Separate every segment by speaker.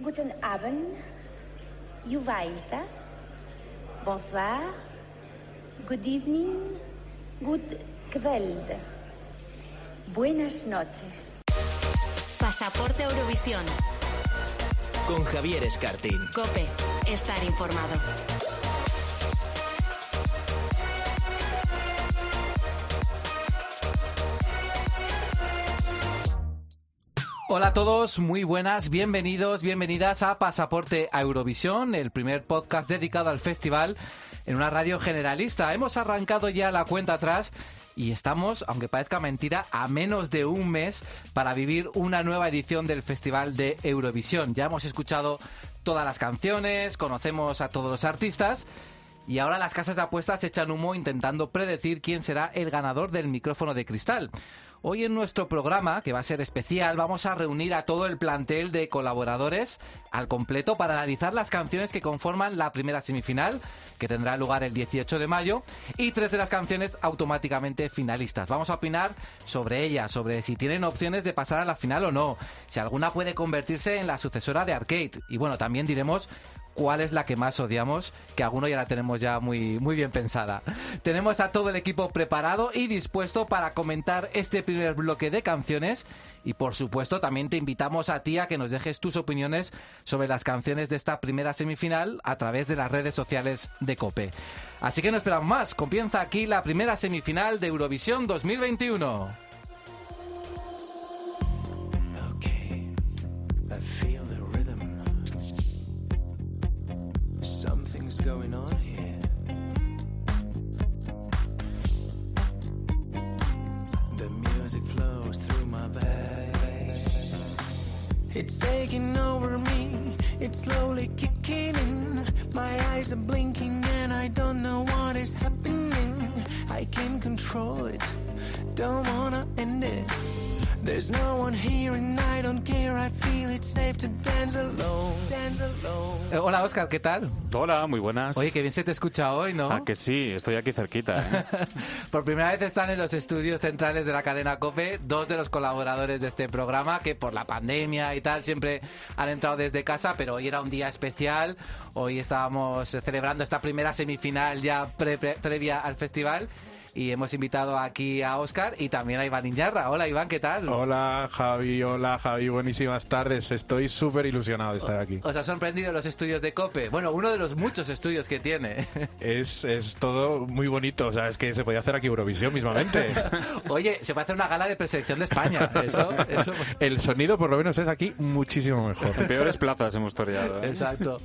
Speaker 1: Guten Abend, Juvaita. Bonsoir, good evening, good kveld. Buenas noches.
Speaker 2: Pasaporte Eurovisión.
Speaker 3: Con Javier Escartín.
Speaker 2: Cope, estar informado.
Speaker 4: Hola a todos, muy buenas, bienvenidos, bienvenidas a Pasaporte a Eurovisión, el primer podcast dedicado al festival en una radio generalista. Hemos arrancado ya la cuenta atrás y estamos, aunque parezca mentira, a menos de un mes para vivir una nueva edición del Festival de Eurovisión. Ya hemos escuchado todas las canciones, conocemos a todos los artistas. Y ahora las casas de apuestas echan humo intentando predecir quién será el ganador del micrófono de cristal. Hoy en nuestro programa, que va a ser especial, vamos a reunir a todo el plantel de colaboradores al completo para analizar las canciones que conforman la primera semifinal, que tendrá lugar el 18 de mayo, y tres de las canciones automáticamente finalistas. Vamos a opinar sobre ellas, sobre si tienen opciones de pasar a la final o no, si alguna puede convertirse en la sucesora de Arcade. Y bueno, también diremos cuál es la que más odiamos, que alguno ya la tenemos ya muy, muy bien pensada. Tenemos a todo el equipo preparado y dispuesto para comentar este primer bloque de canciones y por supuesto también te invitamos a ti a que nos dejes tus opiniones sobre las canciones de esta primera semifinal a través de las redes sociales de Cope. Así que no esperamos más, comienza aquí la primera semifinal de Eurovisión 2021.
Speaker 5: Okay, I feel going on here. The music flows through my veins. It's taking over me. It's slowly kicking in. My eyes are blinking and I don't know what is happening. I can't control it. Don't wanna end it. There's no one here and I don't care. I feel it's safe to dance alone. Dance alone.
Speaker 4: Eh, hola Oscar, ¿qué tal?
Speaker 6: Hola, muy buenas.
Speaker 4: Oye, qué bien se te escucha hoy, ¿no?
Speaker 6: Ah, que sí, estoy aquí cerquita. ¿eh?
Speaker 4: Por primera vez están en los estudios centrales de la cadena COPE dos de los colaboradores de este programa que por la pandemia y tal siempre han entrado desde casa, pero hoy era un día especial. Hoy estábamos celebrando esta primera semifinal ya pre- pre- previa al festival y hemos invitado aquí a Oscar y también a Iván Iñarra. Hola Iván, ¿qué tal?
Speaker 7: Hola Javi, hola Javi, buenísimas tardes. Estoy súper ilusionado de estar aquí.
Speaker 4: ¿Os ha sorprendido los estudios de COPE? Bueno, uno de los muchos estudios que tiene.
Speaker 7: Es, es todo muy bonito, o sea, es que se podía hacer aquí Eurovisión mismamente.
Speaker 4: Oye, se puede hacer una gala de preselección de España. Eso, eso.
Speaker 7: El sonido por lo menos es aquí muchísimo mejor.
Speaker 6: Peores plazas hemos toreado. ¿eh?
Speaker 4: Exacto.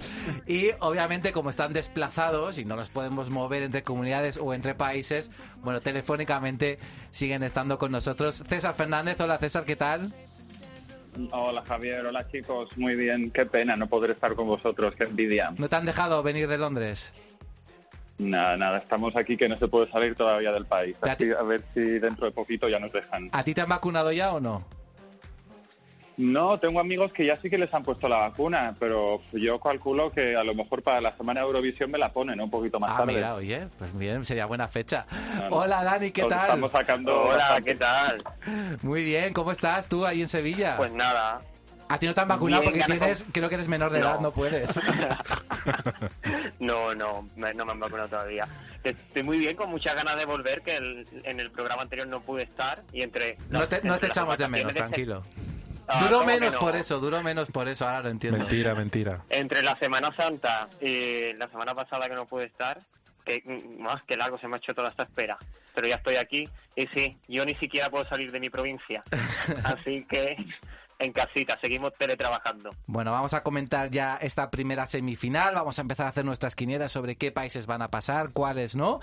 Speaker 4: Y obviamente como están desplazados y no nos podemos mover entre comunidades o entre países, bueno, telefónicamente siguen estando con nosotros. César Fernández, hola César, ¿qué tal?
Speaker 8: Hola Javier, hola chicos, muy bien, qué pena no poder estar con vosotros, qué envidia.
Speaker 4: ¿No te han dejado venir de Londres?
Speaker 8: Nada, nada, estamos aquí que no se puede salir todavía del país, así, a ver si dentro de poquito ya nos dejan.
Speaker 4: ¿A ti te han vacunado ya o no?
Speaker 8: No, tengo amigos que ya sí que les han puesto la vacuna, pero yo calculo que a lo mejor para la semana de Eurovisión me la ponen un poquito más
Speaker 4: ah,
Speaker 8: tarde.
Speaker 4: mira, oye, pues bien, sería buena fecha.
Speaker 8: No, no.
Speaker 4: Hola Dani, ¿qué tal?
Speaker 8: Estamos sacando
Speaker 9: Hola,
Speaker 8: bastante.
Speaker 9: ¿qué tal?
Speaker 4: Muy bien, ¿cómo estás tú ahí en Sevilla?
Speaker 9: Pues nada.
Speaker 4: a ti no te han vacunado
Speaker 9: bien,
Speaker 4: porque tienes,
Speaker 9: con-
Speaker 4: creo que eres menor de
Speaker 9: No.
Speaker 4: edad, no puedes.
Speaker 9: No, no, me- no me han vacunado todavía. Estoy muy bien, con muchas ganas de volver, que el- en el programa anterior no pude estar y entre...
Speaker 4: No te,
Speaker 9: entre
Speaker 4: te echamos de menos, tranquilo.
Speaker 9: Ah,
Speaker 4: Duró
Speaker 9: ¿cómo que
Speaker 4: menos
Speaker 9: no?
Speaker 4: por eso, duró menos por eso, ahora lo entiendo.
Speaker 7: Mentira, mentira.
Speaker 9: Entre la Semana Santa y la semana pasada que no pude estar, que más que largo se me ha hecho toda esta espera. Pero ya estoy aquí y sí, yo ni siquiera puedo salir de mi provincia. Así que en casita, seguimos teletrabajando.
Speaker 4: Bueno, vamos a comentar ya esta primera semifinal, vamos a empezar a hacer nuestras quinielas sobre qué países van a pasar, cuáles no.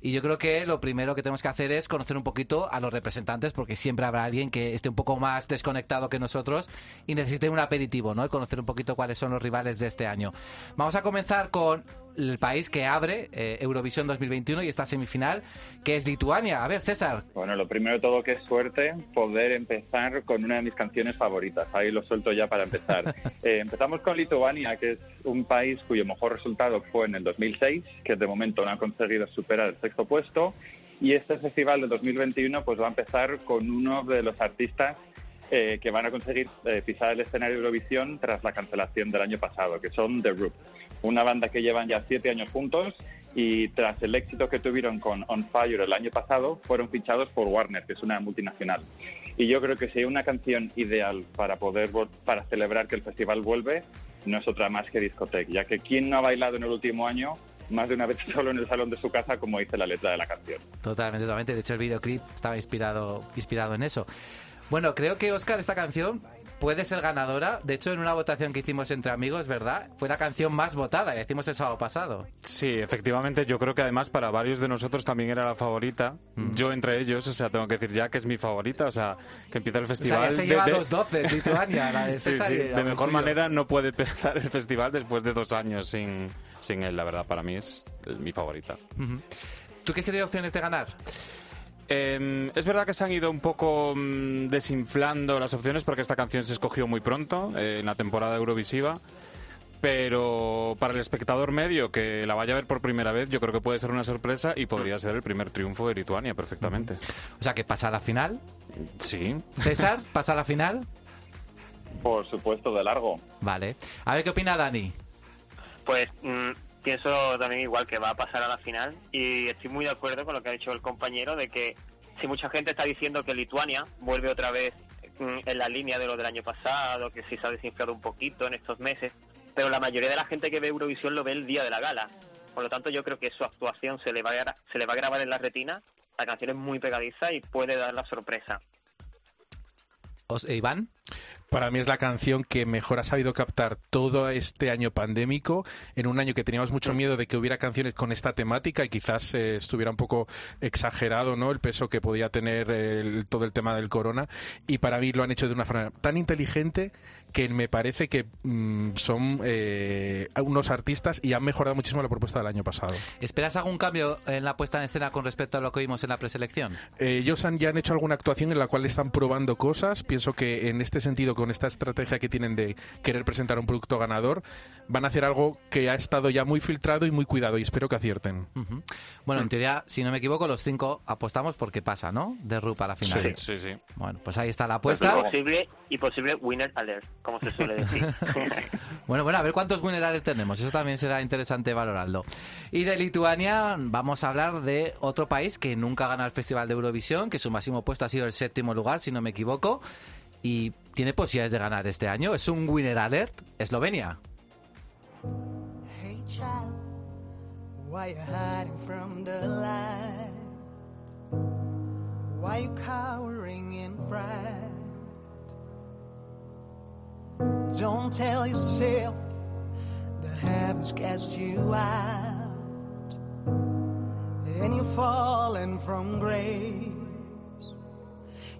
Speaker 4: Y yo creo que lo primero que tenemos que hacer es conocer un poquito a los representantes, porque siempre habrá alguien que esté un poco más desconectado que nosotros y necesite un aperitivo, ¿no? Y conocer un poquito cuáles son los rivales de este año. Vamos a comenzar con el país que abre eh, Eurovisión 2021 y esta semifinal, que es Lituania. A ver, César.
Speaker 8: Bueno, lo primero de todo que es suerte poder empezar con una de mis canciones favoritas. Ahí lo suelto ya para empezar. Eh, empezamos con Lituania, que es un país cuyo mejor resultado fue en el 2006, que de momento no ha conseguido superar el sexto puesto. Y este festival de 2021 pues va a empezar con uno de los artistas eh, que van a conseguir eh, pisar el escenario de Eurovisión tras la cancelación del año pasado, que son The Roop, una banda que llevan ya siete años juntos y tras el éxito que tuvieron con On Fire el año pasado, fueron fichados por Warner, que es una multinacional. Y yo creo que si hay una canción ideal para poder para celebrar que el festival vuelve, no es otra más que Discotech, ya que quién no ha bailado en el último año más de una vez solo en el salón de su casa, como dice la letra de la canción.
Speaker 4: Totalmente, totalmente. De hecho, el videoclip estaba inspirado, inspirado en eso. Bueno, creo que Oscar, esta canción puede ser ganadora. De hecho, en una votación que hicimos entre amigos, ¿verdad? Fue la canción más votada, y hicimos el sábado pasado.
Speaker 6: Sí, efectivamente, yo creo que además para varios de nosotros también era la favorita. Mm. Yo entre ellos, o sea, tengo que decir ya que es mi favorita, o sea, que empieza el festival. O sea,
Speaker 4: ya se lleva de, 12, Lituania, la de
Speaker 6: Sí, sí, de mejor manera no puede empezar el festival después de dos años sin, sin él, la verdad, para mí es mi favorita.
Speaker 4: ¿Tú qué sería opciones de ganar?
Speaker 6: Em, es verdad que se han ido un poco mm, desinflando las opciones porque esta canción se escogió muy pronto, eh, en la temporada Eurovisiva. Pero para el espectador medio que la vaya a ver por primera vez, yo creo que puede ser una sorpresa y podría ser el primer triunfo de Lituania perfectamente.
Speaker 4: O sea, que pasa a la final.
Speaker 6: Sí.
Speaker 4: César, ¿pasa a la final?
Speaker 8: Por supuesto, de largo.
Speaker 4: Vale. A ver qué opina Dani.
Speaker 9: Pues mm, pienso también igual que va a pasar a la final y estoy muy de acuerdo con lo que ha dicho el compañero de que si mucha gente está diciendo que Lituania vuelve otra vez mm, en la línea de lo del año pasado, que sí se ha desinflado un poquito en estos meses, pero la mayoría de la gente que ve Eurovisión lo ve el día de la gala. Por lo tanto, yo creo que su actuación se le va a, se le va a grabar en la retina. La canción es muy pegadiza y puede dar la sorpresa.
Speaker 4: Iván.
Speaker 7: Para mí es la canción que mejor ha sabido captar todo este año pandémico, en un año que teníamos mucho miedo de que hubiera canciones con esta temática y quizás eh, estuviera un poco exagerado ¿no? el peso que podía tener todo el tema del corona. Y para mí lo han hecho de una forma tan inteligente que me parece que mm, son eh, unos artistas y han mejorado muchísimo la propuesta del año pasado.
Speaker 4: ¿Esperas algún cambio en la puesta en escena con respecto a lo que vimos en la preselección?
Speaker 7: Eh, ellos han, ya han hecho alguna actuación en la cual están probando cosas. Pienso que en este sentido con esta estrategia que tienen de querer presentar un producto ganador, van a hacer algo que ha estado ya muy filtrado y muy cuidado y espero que acierten.
Speaker 4: Bueno, en teoría, si no me equivoco, los cinco apostamos porque pasa, ¿no? De Rupa a la final.
Speaker 6: Sí, sí, sí.
Speaker 4: Bueno, pues ahí está la apuesta.
Speaker 9: y posible, y posible winner alert, como se suele decir.
Speaker 4: bueno, bueno, a ver cuántos winner alert tenemos. Eso también será interesante valorarlo. Y de Lituania vamos a hablar de otro país que nunca gana el Festival de Eurovisión, que su máximo puesto ha sido el séptimo lugar, si no me equivoco y tiene posibilidades de ganar este año. Es un winner alert, Eslovenia. Hey child, why you hiding from the light? Why you cowering in fright? Don't tell yourself the heavens cast you out, and you're falling from grace.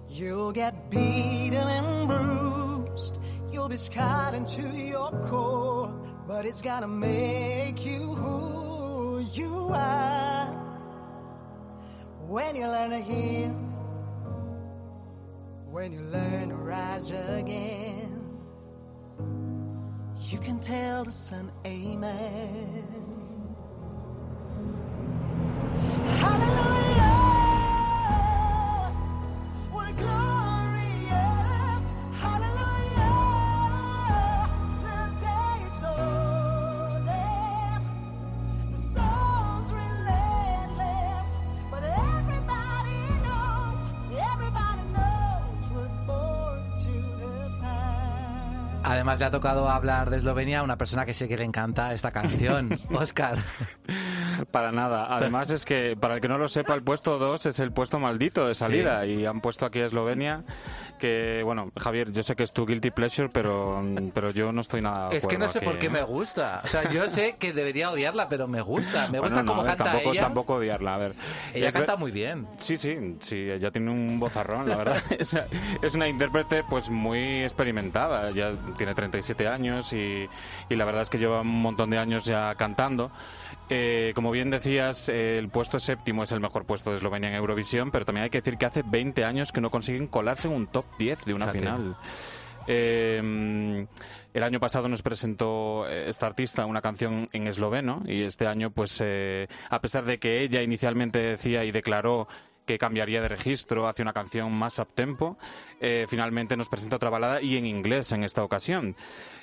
Speaker 4: You'll get beaten and bruised. You'll be scarred into your core. But it's gonna make you who you are. When you learn to heal, when you learn to rise again, you can tell the sun, Amen. Además le ha tocado hablar de Eslovenia a una persona que sé que le encanta esta canción, Oscar.
Speaker 6: Para nada. Además es que, para el que no lo sepa, el puesto 2 es el puesto maldito de salida y han puesto aquí a Eslovenia que, bueno, Javier, yo sé que es tu guilty pleasure, pero, pero yo no estoy nada
Speaker 4: Es que no sé por qué me gusta. O sea, yo sé que debería odiarla, pero me gusta. Me gusta cómo canta
Speaker 6: tampoco,
Speaker 4: ella.
Speaker 6: Tampoco odiarla, a ver.
Speaker 4: Ella canta muy bien.
Speaker 6: Sí, sí, sí, ella tiene un bozarrón, la verdad. es, es una intérprete pues muy experimentada. Ya tiene 37 años y, y la verdad es que lleva un montón de años ya cantando. Eh, como bien decías, el puesto séptimo es el mejor puesto de Eslovenia en Eurovisión, pero también hay que decir que hace 20 años que no consiguen colarse en un top 10 de una final. Eh, el año pasado nos presentó eh, esta artista una canción en esloveno y este año, pues, a pesar de que ella inicialmente decía y declaró que cambiaría de registro hacia una canción más up-tempo, eh, finalmente nos presenta otra balada y en inglés en esta ocasión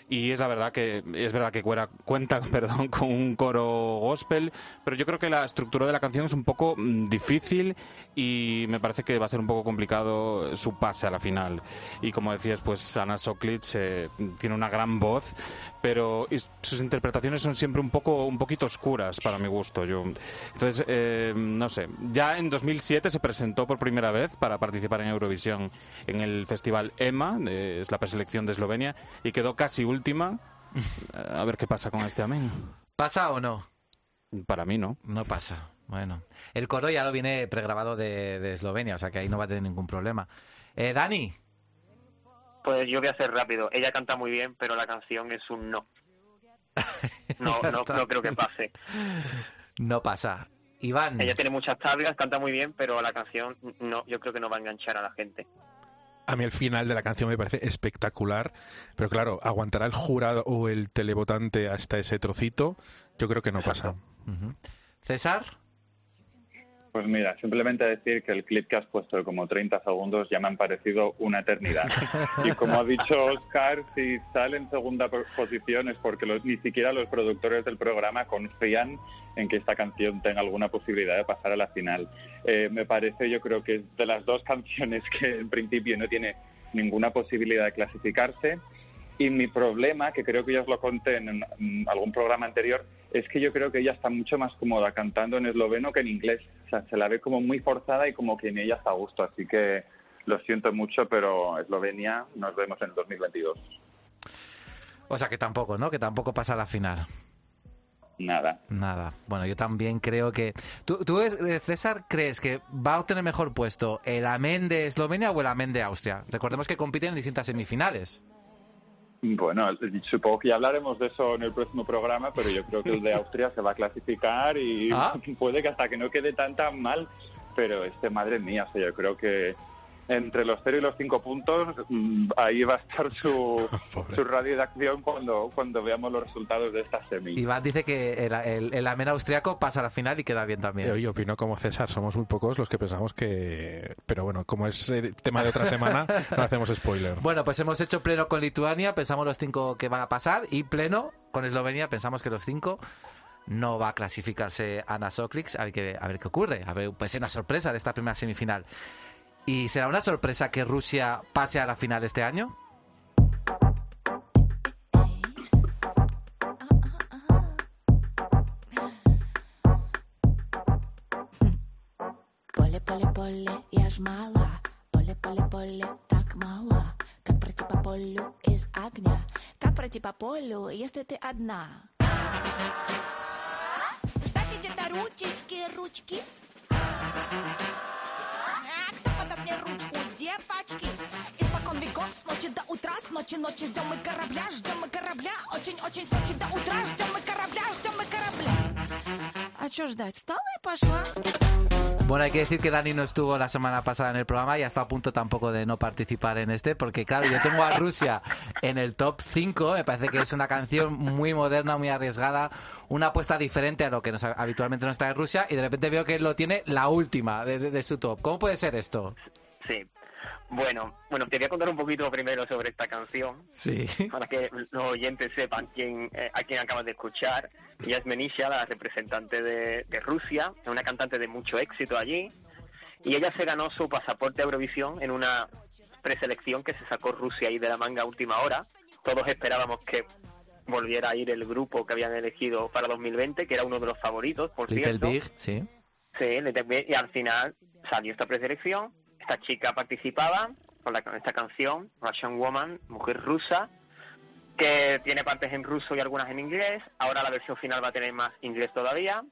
Speaker 6: y es la verdad que es verdad que cuera- cuenta perdón con un coro gospel pero yo creo que la estructura de la canción es un poco mm, difícil y me parece que va a ser un poco complicado su pase a la final. Y como decías pues Ana Soklic eh, tiene una gran voz pero sus interpretaciones son siempre un poco un poquito oscuras para mi gusto. Yo entonces eh, no sé ya en 2007 se presentó por primera vez para participar en Eurovisión en el festival EMA eh, es la preselección de Eslovenia y quedó casi última a ver qué pasa con este amén
Speaker 4: ¿Pasa o no?
Speaker 6: para mí no
Speaker 4: No pasa. Bueno, el coro ya lo viene pregrabado de, de Eslovenia, o sea que ahí no va a tener ningún problema. Eh, Dani,
Speaker 9: Pues yo voy a ser rápido. Ella canta muy bien, pero la canción es un no. No, no, no creo que pase.
Speaker 4: no pasa. Iván,
Speaker 9: Ella tiene muchas tablas, canta muy bien, pero la canción no, yo creo que no va a enganchar a la gente.
Speaker 7: A mí el final de la canción me parece espectacular, pero claro, ¿aguantará el jurado o el televotante hasta ese trocito? Yo creo que no pasa.
Speaker 4: César,
Speaker 8: Pues mira, simplemente decir que el clip que has puesto de como 30 segundos ya me han parecido una eternidad. Y como ha dicho Oscar, si sale en segunda po- posición es porque los- ni siquiera los productores del programa confían en que esta canción tenga alguna posibilidad de pasar a la final. Eh, me parece, yo creo que es de las dos canciones que en principio no tiene ninguna posibilidad de clasificarse. Y mi problema, que creo que ya os lo conté en algún programa anterior, es que yo creo que ella está mucho más cómoda cantando en esloveno que en inglés. O sea, se la ve como muy forzada y como que en ella está a gusto. Así que lo siento mucho, pero Eslovenia, nos vemos en el 2022.
Speaker 4: o sea que tampoco, ¿no? Que tampoco pasa a la final.
Speaker 8: Nada.
Speaker 4: Nada. Bueno, yo también creo que... ¿Tú, tú, eh, César, crees que va a obtener mejor puesto el amén de Eslovenia o el amén de Austria? Recordemos que compiten en distintas semifinales.
Speaker 8: Bueno, supongo que ya hablaremos de eso en el próximo programa, pero yo creo que el de Austria se va a clasificar y
Speaker 4: Ah.
Speaker 8: puede que hasta que no quede tan tan mal, pero este, madre mía, o sea, yo creo que entre los 0 y los 5 puntos, mm, ahí va a estar su,
Speaker 7: Pobre.
Speaker 8: su radio de acción cuando, cuando veamos los resultados de esta semi.
Speaker 4: Iván dice que el, el, el amén austriaco pasa a la final y queda bien también.
Speaker 7: Eh, Yo opino como César, somos muy pocos los que pensamos que... Pero bueno, como es tema de otra semana, no hacemos spoiler.
Speaker 4: Bueno, pues hemos hecho pleno con Lituania, pensamos los cinco que van a pasar, y pleno con Eslovenia, pensamos que los cinco no va a clasificarse Ana Soklic, a ver qué, a ver qué ocurre, a ver, pues una sorpresa de esta primera semifinal. ¿Y será una sorpresa que Rusia pase a la final este año?
Speaker 10: Поле, поле, поле, я ж мала. Поле, поле, поле, так мало. Как пройти по полю из огня? Как пройти по полю, если ты одна? Ждать где-то ручечки, ручки. Мне ручку, девочки? Испокон веков, с ночи до утра, с ночи ночи ждем мы корабля, ждем мы корабля. Очень-очень с ночи до утра, ждем мы корабля, ждем мы корабля. А чё ждать? Встала и пошла.
Speaker 4: Bueno, hay que decir que Dani no estuvo la semana pasada en el programa y ha estado a punto tampoco de no participar en este, porque claro, yo tengo a Rusia en el top 5, me parece que es una canción muy moderna, muy arriesgada, una apuesta diferente a lo que nos, habitualmente nos trae Rusia, y de repente veo que lo tiene la última de, de- de su top. ¿Cómo puede ser esto?
Speaker 9: Sí. Bueno, bueno, te voy a contar un poquito primero sobre esta canción,
Speaker 4: Sí.
Speaker 9: para que los oyentes sepan quién, eh, a quién acabas de escuchar. Ella es Menisha, la representante de, de Rusia, es una cantante de mucho éxito allí, y ella se ganó su pasaporte a Eurovisión en una preselección que se sacó Rusia ahí de la manga a última hora. Todos esperábamos que volviera a ir el grupo que habían elegido para 2020, que era uno de los favoritos, por
Speaker 4: Little
Speaker 9: cierto.
Speaker 4: Big, sí.
Speaker 9: Sí, y al final salió esta preselección. Esta chica participaba con, la, con esta canción, Russian Woman, mujer rusa, que tiene partes en ruso y algunas en inglés. Ahora la versión final va a tener más inglés todavía.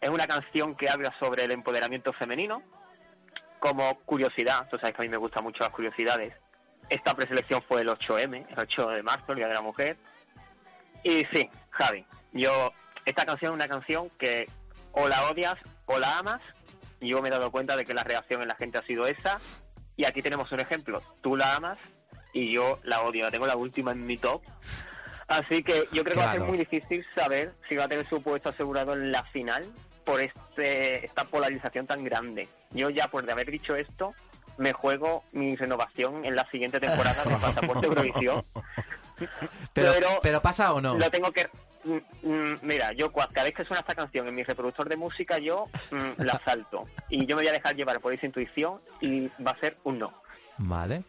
Speaker 9: Es una canción que habla sobre el empoderamiento femenino. Como curiosidad, tú sabes que a mí me gustan mucho las curiosidades. Esta preselección fue el 8M, el 8 de marzo, el Día de la Mujer. Y sí, Javi, yo, esta canción es una canción que o la odias o la amas. Y yo me he dado cuenta de que la reacción en la gente ha sido esa. Y aquí tenemos un ejemplo. Tú la amas y yo la odio. La tengo la última en mi top. Así que yo creo que va a ser muy difícil saber si va a tener su puesto asegurado en la final. por este esta polarización tan grande. Yo ya por de haber dicho esto me juego mi renovación en la siguiente temporada de Pasaporte Eurovisión.
Speaker 4: Pero,
Speaker 9: Pero-
Speaker 4: pero pasa o no.
Speaker 9: Lo tengo que mira, yo cada vez que suena esta canción en mi reproductor de música yo mm, la salto y yo me voy a dejar llevar por esa intuición y va a ser un no.
Speaker 4: Vale.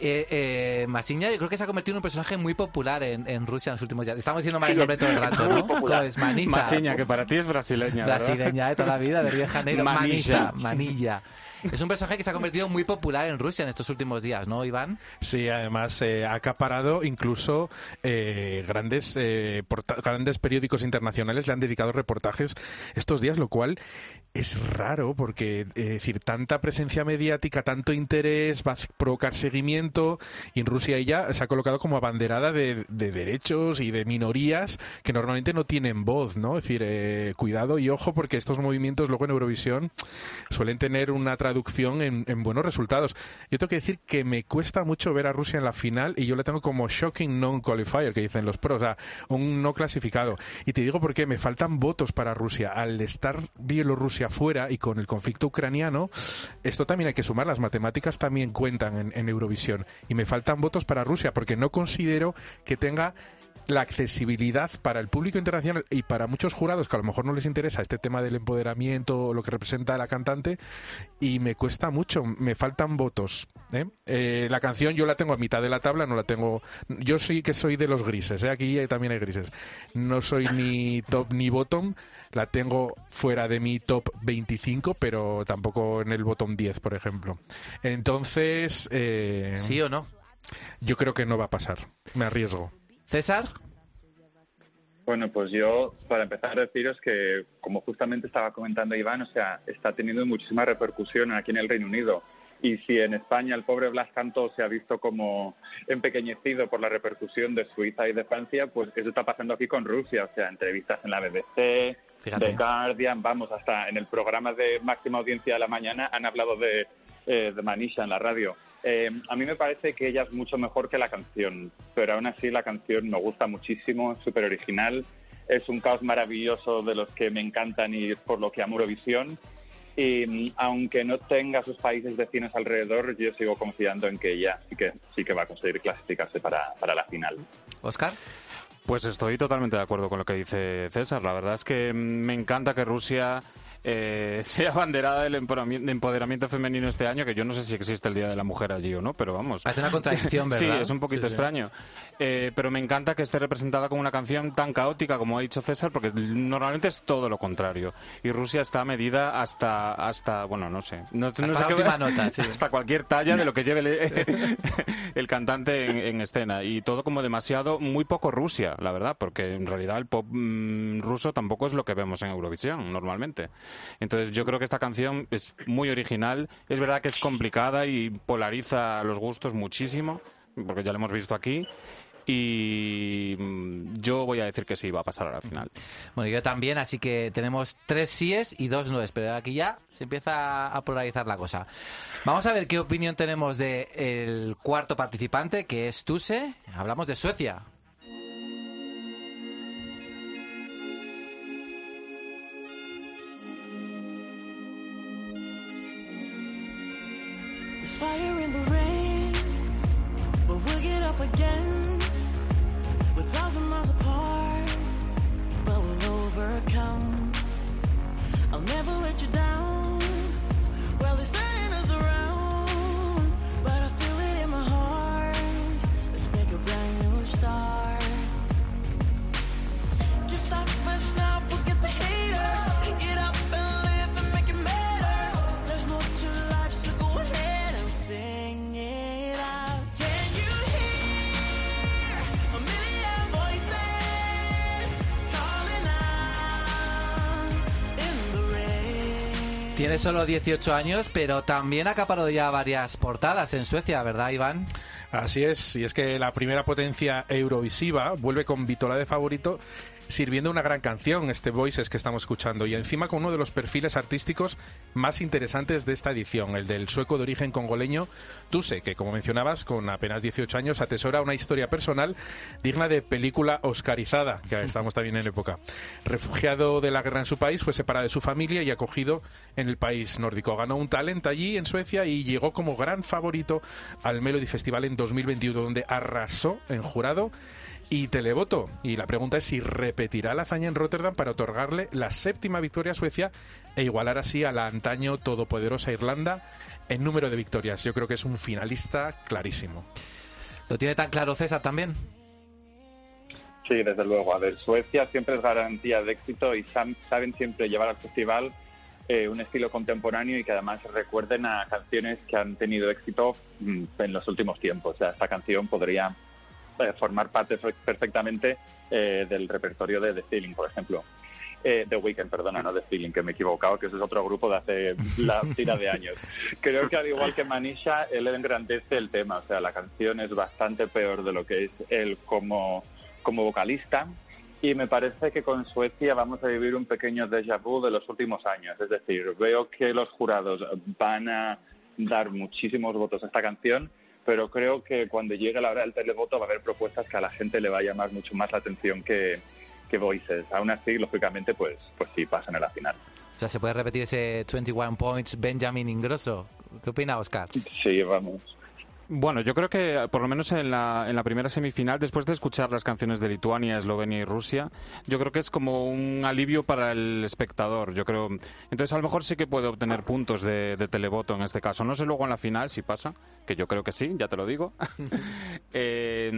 Speaker 4: Eh, eh, Masiña, yo creo que se ha convertido en un personaje muy popular en, en Rusia en los últimos días. Estamos diciendo mal el nombre todo el rato, ¿no?
Speaker 9: popular.
Speaker 4: Pues Maniza.
Speaker 6: Que para ti es brasileña.
Speaker 4: Brasileña de toda la vida, de Río de Janeiro.
Speaker 6: Manilla.
Speaker 4: Manilla. Es un personaje que se ha convertido muy popular en Rusia en estos últimos días, ¿no, Iván?
Speaker 7: Sí, además eh, ha acaparado incluso eh, grandes eh, grandes periódicos internacionales le han dedicado reportajes estos días, lo cual es raro porque eh, decir tanta presencia mediática, tanto interés va a provocar seguimiento y en Rusia ella se ha colocado como abanderada de, de derechos y de minorías que normalmente no tienen voz, ¿no? Es decir, eh, cuidado y ojo porque estos movimientos luego en Eurovisión suelen tener una traducción en, en buenos resultados. Yo tengo que decir que me cuesta mucho ver a Rusia en la final y yo la tengo como shocking non-qualifier, que dicen los pros, o sea, un no clasificado. Y te digo por qué, me faltan votos para Rusia. Al estar Bielorrusia fuera y con el conflicto ucraniano, esto también hay que sumar, las matemáticas también cuentan en, en Eurovisión. Y me faltan votos para Rusia porque no considero que tenga la accesibilidad para el público internacional y para muchos jurados que a lo mejor no les interesa este tema del empoderamiento o lo que representa la cantante y me cuesta mucho, me faltan votos. ¿eh? Eh, la canción yo la tengo a mitad de la tabla, no la tengo. Yo sí que soy de los grises, ¿eh? aquí también hay grises. No soy ni top ni bottom, la tengo fuera de mi top 25, pero tampoco en el bottom 10, por ejemplo. Entonces. eh,
Speaker 4: ¿Sí o no?
Speaker 7: Yo creo que no va a pasar, me arriesgo.
Speaker 4: César.
Speaker 8: Bueno, pues yo, para empezar, deciros que, como justamente estaba comentando Iván, o sea, está teniendo muchísima repercusión aquí en el Reino Unido. Y si en España el pobre Blas Canto se ha visto como empequeñecido por la repercusión de Suiza y de Francia, pues eso está pasando aquí con Rusia. O sea, entrevistas en la BBC,
Speaker 4: Fíjate.
Speaker 8: The Guardian, vamos, hasta en el programa de máxima audiencia de la mañana han hablado de, eh, de Manisha en la radio. Eh, a mí me parece que ella es mucho mejor que la canción, pero aún así la canción me gusta muchísimo, es súper original, es un caos maravilloso de los que me encantan y por lo que amo Eurovisión. Y mm, aunque no tenga sus países vecinos alrededor, yo sigo confiando en que ella sí que, sí que va a conseguir clasificarse para, para la final.
Speaker 4: Oscar.
Speaker 6: Pues estoy totalmente de acuerdo con lo que dice César. La verdad es que mm, me encanta que Rusia eh, sea banderada del empoderami- de empoderamiento femenino este año, que yo no sé si existe el Día de la Mujer allí o no, pero vamos.
Speaker 4: Parece una contradicción,
Speaker 6: Sí,
Speaker 4: ¿verdad?
Speaker 6: es un poquito
Speaker 4: Sí, sí.
Speaker 6: extraño. Eh, pero me encanta que esté representada como una canción tan caótica como ha dicho César, porque normalmente es todo lo contrario. Y Rusia está medida hasta, hasta bueno, no sé. No, no
Speaker 4: Hasta
Speaker 6: sé
Speaker 4: la
Speaker 6: qué-
Speaker 4: última nota, sí.
Speaker 6: Hasta cualquier talla de lo que lleve el, el cantante en, en escena. Y todo como demasiado, muy poco Rusia, la verdad, porque en realidad el pop mm, ruso tampoco es lo que vemos en Eurovisión normalmente. Entonces yo creo que esta canción es muy original. Es verdad que es complicada y polariza los gustos muchísimo, porque ya lo hemos visto aquí. Y mm, yo voy a decir que sí, va a pasar a la final.
Speaker 4: Bueno, yo también, así que tenemos tres síes y dos noes, pero aquí ya se empieza a polarizar la cosa. Vamos a ver qué opinión tenemos del cuarto participante, que es Tuse. Hablamos de Suecia.
Speaker 10: Fire in the rain, but we'll get up again. We're thousand miles apart, but we'll overcome. I'll never let you down. Well, it's turning us around, but I feel it in my heart. Let's make a brand new start. Just stop us now, forget the
Speaker 4: Tiene solo 18 años, pero también ha acaparado ya varias portadas en Suecia, ¿verdad, Iván?
Speaker 7: Así es, y es que la primera potencia eurovisiva vuelve con Vitola de favorito sirviendo una gran canción, este Voices que estamos escuchando, y encima con uno de los perfiles artísticos más interesantes de esta edición, el del sueco de origen congoleño Tuse, que como mencionabas, con apenas 18 años atesora una historia personal digna de película oscarizada, que estamos también en época. Refugiado de la guerra en su país, fue separado de su familia y acogido en el país nórdico. Ganó un talent allí en Suecia y llegó como gran favorito al Melody Festival en 2021, donde arrasó en jurado y televoto. Y la pregunta es si repetirá la hazaña en Rotterdam para otorgarle la séptima victoria a Suecia e igualar así a la antaño todopoderosa Irlanda en número de victorias. Yo creo que es un finalista clarísimo.
Speaker 4: ¿Lo tiene tan claro César también?
Speaker 8: Sí, desde luego. A ver, Suecia siempre es garantía de éxito y saben siempre llevar al festival eh, un estilo contemporáneo y que además recuerden a canciones que han tenido éxito mm, en los últimos tiempos. O sea, esta canción podría formar parte fe- perfectamente eh, del repertorio de The Feeling, por ejemplo. Eh, The Weeknd, perdona, no The Feeling, que me he equivocado, que ese es otro grupo de hace la tira de años. Creo que al igual que Manisha, él engrandece el tema, o sea, la canción es bastante peor de lo que es él como, como vocalista. Y me parece que con Suecia vamos a vivir un pequeño déjà vu de los últimos años. Es decir, veo que los jurados van a dar muchísimos votos a esta canción, pero creo que cuando llegue la hora del televoto va a haber propuestas que a la gente le va a llamar mucho más la atención que, que Voices. Aún así, lógicamente, pues, pues sí, pasan a la final.
Speaker 4: O sea, se puede repetir ese 21 points Benjamin Ingrosso. ¿Qué opina Oscar?
Speaker 8: Sí, vamos.
Speaker 6: Bueno, yo creo que por lo menos en la, en la primera semifinal, después de escuchar las canciones de Lituania, Eslovenia y Rusia, yo creo que es como un alivio para el espectador. Yo creo. Entonces, a lo mejor sí que puede obtener puntos de, de televoto en este caso. No sé luego en la final si pasa, que yo creo que sí, ya te lo digo. Eh,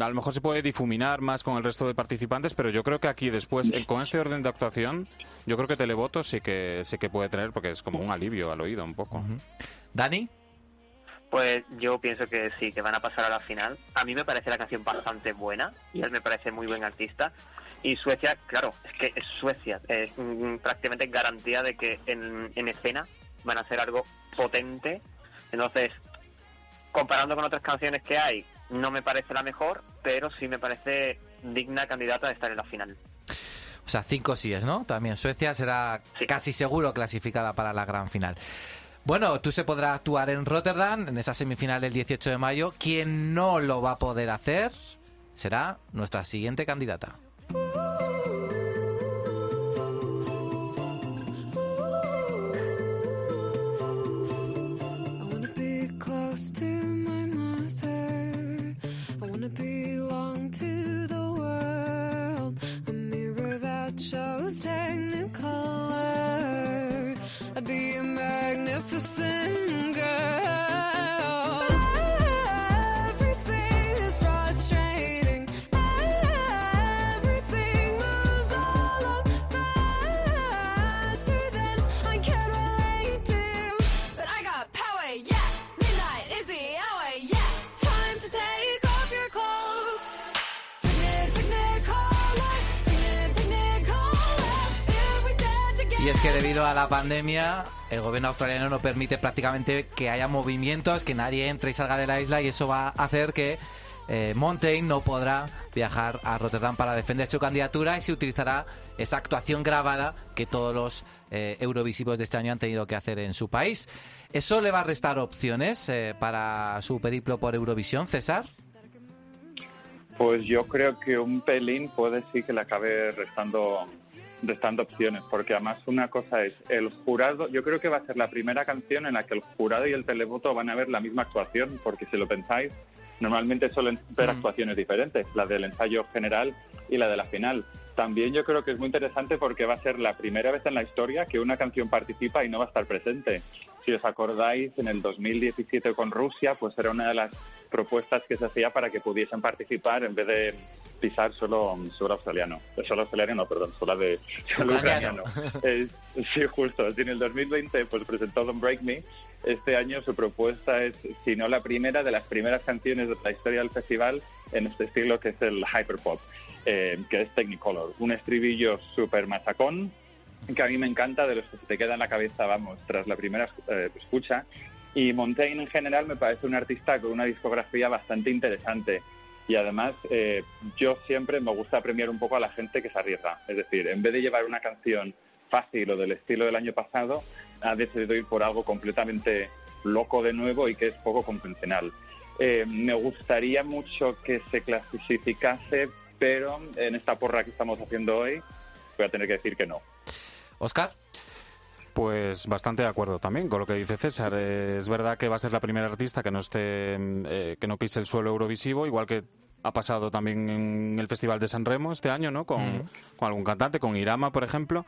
Speaker 6: a lo mejor se puede difuminar más con el resto de participantes, pero yo creo que aquí después, eh, con este orden de actuación, yo creo que televoto sí que sí que puede tener, porque es como un alivio al oído un poco.
Speaker 4: ¿Dani?
Speaker 9: Pues yo pienso que sí, que van a pasar a la final. A mí me parece la canción bastante buena y él me parece muy buen artista. Y Suecia, claro, es que es Suecia, es mm, prácticamente garantía de que en, en escena van a hacer algo potente. Entonces, comparando con otras canciones que hay, no me parece la mejor, pero sí me parece digna candidata de estar en la final.
Speaker 4: O sea, cinco síes, ¿no? También Suecia será casi seguro clasificada para la gran final. Bueno, tú se podrá actuar en Rotterdam en esa semifinal del 18 de mayo. Quien no lo va a poder hacer será nuestra siguiente candidata. Y es que debido a la pandemia, el gobierno australiano no permite prácticamente que haya movimientos, que nadie entre y salga de la isla y eso va a hacer que eh, Montaigne no podrá viajar a Rotterdam para defender su candidatura y se utilizará esa actuación grabada que todos los eh, eurovisivos de este año han tenido que hacer en su país. ¿Eso le va a restar opciones eh, para su periplo por Eurovisión, César?
Speaker 8: Pues yo creo que un pelín puede sí que le acabe restando, restando opciones, porque además una cosa es, el jurado, yo creo que va a ser la primera canción en la que el jurado y el televoto van a ver la misma actuación, porque si lo pensáis, normalmente suelen ver actuaciones diferentes, la del ensayo general y la de la final. También yo creo que es muy interesante porque va a ser la primera vez en la historia que una canción participa y no va a estar presente. Si os acordáis, en el 2017 con Rusia, pues era una de las propuestas que se hacía para que pudiesen participar en vez de pisar solo, solo australiano. Eh, Solo australiano, no, perdón, solo de solo
Speaker 4: Ucraniano.
Speaker 8: Es- sí, justo. En el 2020 pues presentó Don't Break Me, este año su propuesta es, si no la primera, de las primeras canciones de la historia del festival en este estilo que es el hyperpop, eh, que es Technicolor. Un estribillo súper machacón, que a mí me encanta, de los que se te queda en la cabeza, vamos, tras la primera eh, escucha, Y Montaigne en general me parece un artista con una discografía bastante interesante. Y además, eh, yo siempre me gusta premiar un poco a la gente que se arriesga. Es decir, en vez de llevar una canción fácil o del estilo del año pasado, ha decidido ir por algo completamente loco de nuevo y que es poco convencional. Eh, me gustaría mucho que se clasificase, pero en esta porra que estamos haciendo hoy, voy a tener que decir que no.
Speaker 4: Oscar.
Speaker 6: Pues bastante de acuerdo también con lo que dice César. Eh, es verdad que va a ser la primera artista que no esté, eh, que no pise el suelo eurovisivo, igual que ha pasado también en el Festival de San Remo este año, ¿no? Con,
Speaker 4: Mm.
Speaker 6: con algún cantante, con Irama, por ejemplo.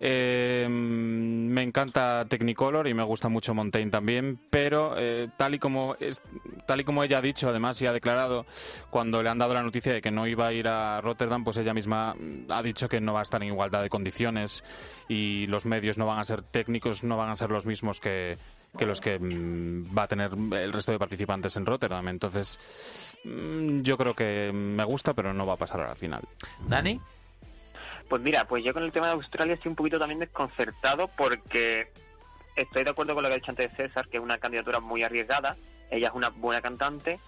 Speaker 6: Eh, me encanta Technicolor y me gusta mucho Montaigne también, pero eh, tal y como es, tal y como ella ha dicho, además y ha declarado cuando le han dado la noticia de que no iba a ir a Rotterdam, pues ella misma ha dicho que no va a estar en igualdad de condiciones y los medios no van a ser técnicos, no van a ser los mismos que que los que mm, va a tener el resto de participantes en Rotterdam. Entonces, mm, yo creo que me gusta, pero no va a pasar a la final.
Speaker 4: Dani.
Speaker 9: Pues mira, pues yo con el tema de Australia estoy un poquito también desconcertado porque estoy de acuerdo con lo que ha dicho antes César, que es una candidatura muy arriesgada. Ella es una buena cantante.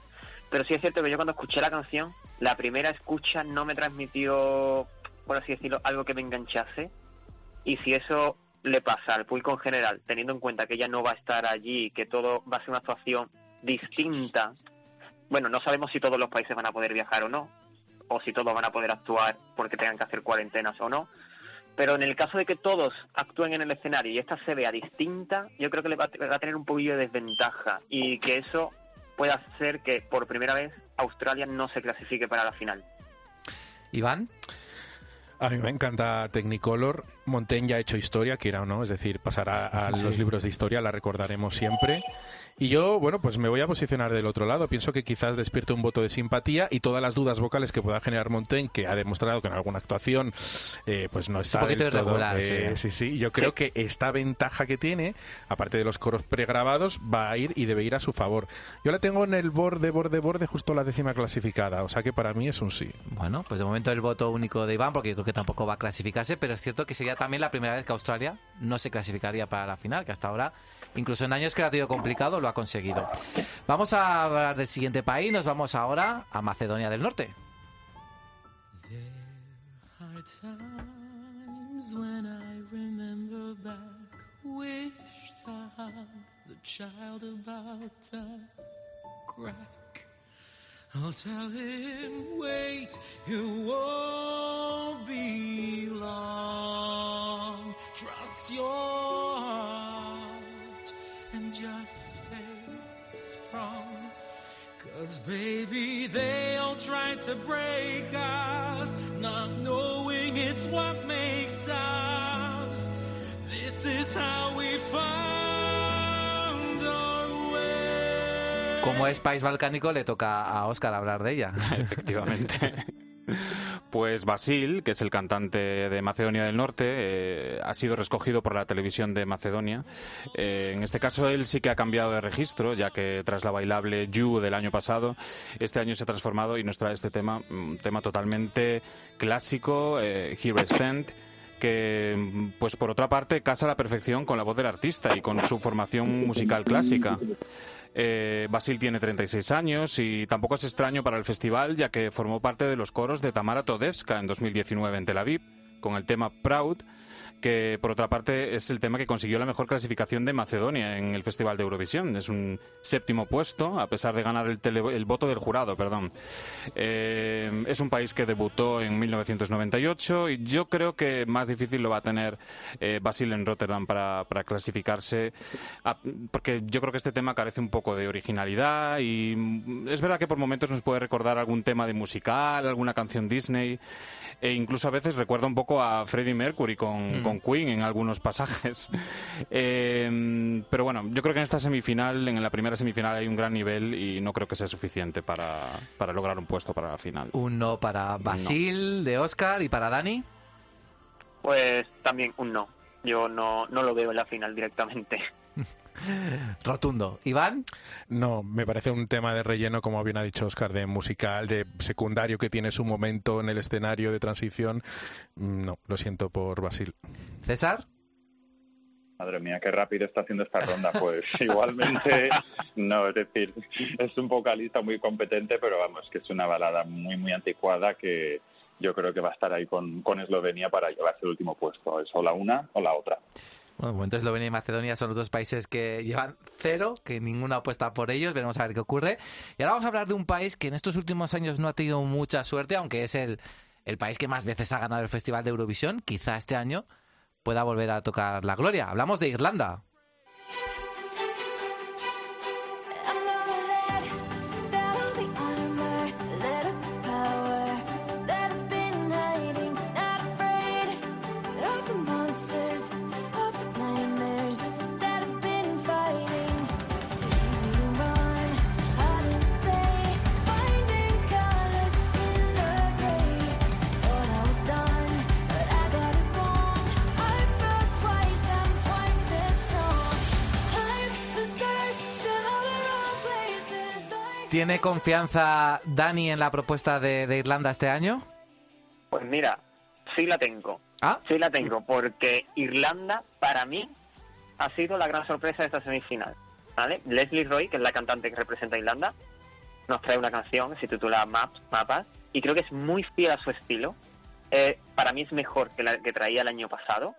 Speaker 9: Pero sí es cierto que yo cuando escuché la canción, la primera escucha no me transmitió, por así decirlo, algo que me enganchase. Y si eso le pasa al público en general, teniendo en cuenta que ella no va a estar allí, que todo va a ser una actuación distinta, bueno, no sabemos si todos los países van a poder viajar o no, o si todos van a poder actuar porque tengan que hacer cuarentenas o no. Pero en el caso de que todos actúen en el escenario y esta se vea distinta, yo creo que le va, a- tener un poquillo de desventaja y que eso puede hacer que por primera vez Australia no se clasifique para la final.
Speaker 4: Iván.
Speaker 7: A mí me encanta Technicolor. Montaigne ya ha hecho historia, quiera o no, es decir, pasará a
Speaker 4: Sí.
Speaker 7: los libros de historia, la recordaremos siempre. Y yo, bueno, pues me voy a posicionar del otro lado. Pienso que quizás despierte un voto de simpatía y todas las dudas vocales que pueda generar Montaigne, que ha demostrado que en alguna actuación eh, pues no está
Speaker 4: poquito
Speaker 7: del todo,
Speaker 4: irregular,
Speaker 7: eh,
Speaker 4: sí.
Speaker 7: sí, sí. Yo creo que esta ventaja que tiene, aparte de los coros pregrabados, va a ir y debe ir a su favor. Yo la tengo en el borde, borde, borde, justo la décima clasificada. O sea que para mí es un sí.
Speaker 4: Bueno, pues de momento el voto único de Iván, porque yo creo que tampoco va a clasificarse, pero es cierto que sería también la primera vez que Australia no se clasificaría para la final, que hasta ahora, incluso en años que lo ha tenido complicado, ha conseguido. Vamos a hablar del siguiente país, nos vamos ahora a Macedonia del Norte.
Speaker 5: Cause baby, they all tried to break us, not knowing it's what makes us. This is how we found our way.
Speaker 4: Como es país balcánico, le toca a Óscar hablar de ella.
Speaker 6: Efectivamente. Pues Basil, que es el cantante de Macedonia del Norte, eh, ha sido rescogido por la televisión de Macedonia. Eh, en este caso, él sí que ha cambiado de registro, ya que tras la bailable You del año pasado, este año se ha transformado y nos trae este tema, un tema totalmente clásico, eh, Here Stand que pues por otra parte casa a la perfección con la voz del artista y con su formación musical clásica. Eh, Basil tiene 36 años y tampoco es extraño para el festival ya que formó parte de los coros de Tamara Todevska en 2019 en Tel Aviv con el tema Proud que por otra parte es el tema que consiguió la mejor clasificación de Macedonia en el Festival de Eurovisión. Es un séptimo puesto, a pesar de ganar el, tele- el voto del jurado, perdón. Eh, es un país que debutó en 1998 y yo creo que más difícil lo va a tener eh, Basil en Rotterdam para, para clasificarse, a- porque yo creo que este tema carece un poco de originalidad y es verdad que por momentos nos puede recordar algún tema de musical, alguna canción Disney e incluso a veces recuerda un poco a Freddie Mercury con,
Speaker 4: Mm.
Speaker 6: con Queen en algunos pasajes. Eh, pero bueno, yo creo que en esta semifinal, en la primera semifinal hay un gran nivel y no creo que sea suficiente para, para lograr un puesto para la final.
Speaker 4: Un no para Basil, de Óscar, y para Dani.
Speaker 9: Pues también un no. Yo no, no lo veo en la final directamente.
Speaker 4: Rotundo. Iván.
Speaker 7: No, me parece un tema de relleno, como bien ha dicho Oscar, de musical, de secundario que tiene su momento en el escenario de transición. Mm, No, lo siento por Basil.
Speaker 4: César.
Speaker 8: Madre mía, qué rápido está haciendo esta ronda. Pues igualmente, no, es decir, es un vocalista muy competente, pero vamos, que es una balada muy, muy anticuada que yo creo que va a estar ahí con, con Eslovenia para llevarse el último puesto. Es o la una o la otra.
Speaker 4: Bueno, momento Eslovenia y Macedonia son los dos países que llevan cero, que ninguna apuesta por ellos. Veremos a ver qué ocurre. Y ahora vamos a hablar de un país que en estos últimos años no ha tenido mucha suerte, aunque es el, el país que más veces ha ganado el Festival de Eurovisión. Quizá este año pueda volver a tocar la gloria. Hablamos de Irlanda. ¿Tiene confianza Dani en la propuesta de, de Irlanda este año?
Speaker 9: Pues mira, sí la tengo.
Speaker 4: ¿Ah?
Speaker 9: Sí la tengo, porque Irlanda, para mí, ha sido la gran sorpresa de esta semifinal. ¿Vale? Leslie Roy, que es la cantante que representa a Irlanda, nos trae una canción que se titula Maps, Mapas, y creo que es muy fiel a su estilo. Eh, para mí es mejor que la que traía el año pasado.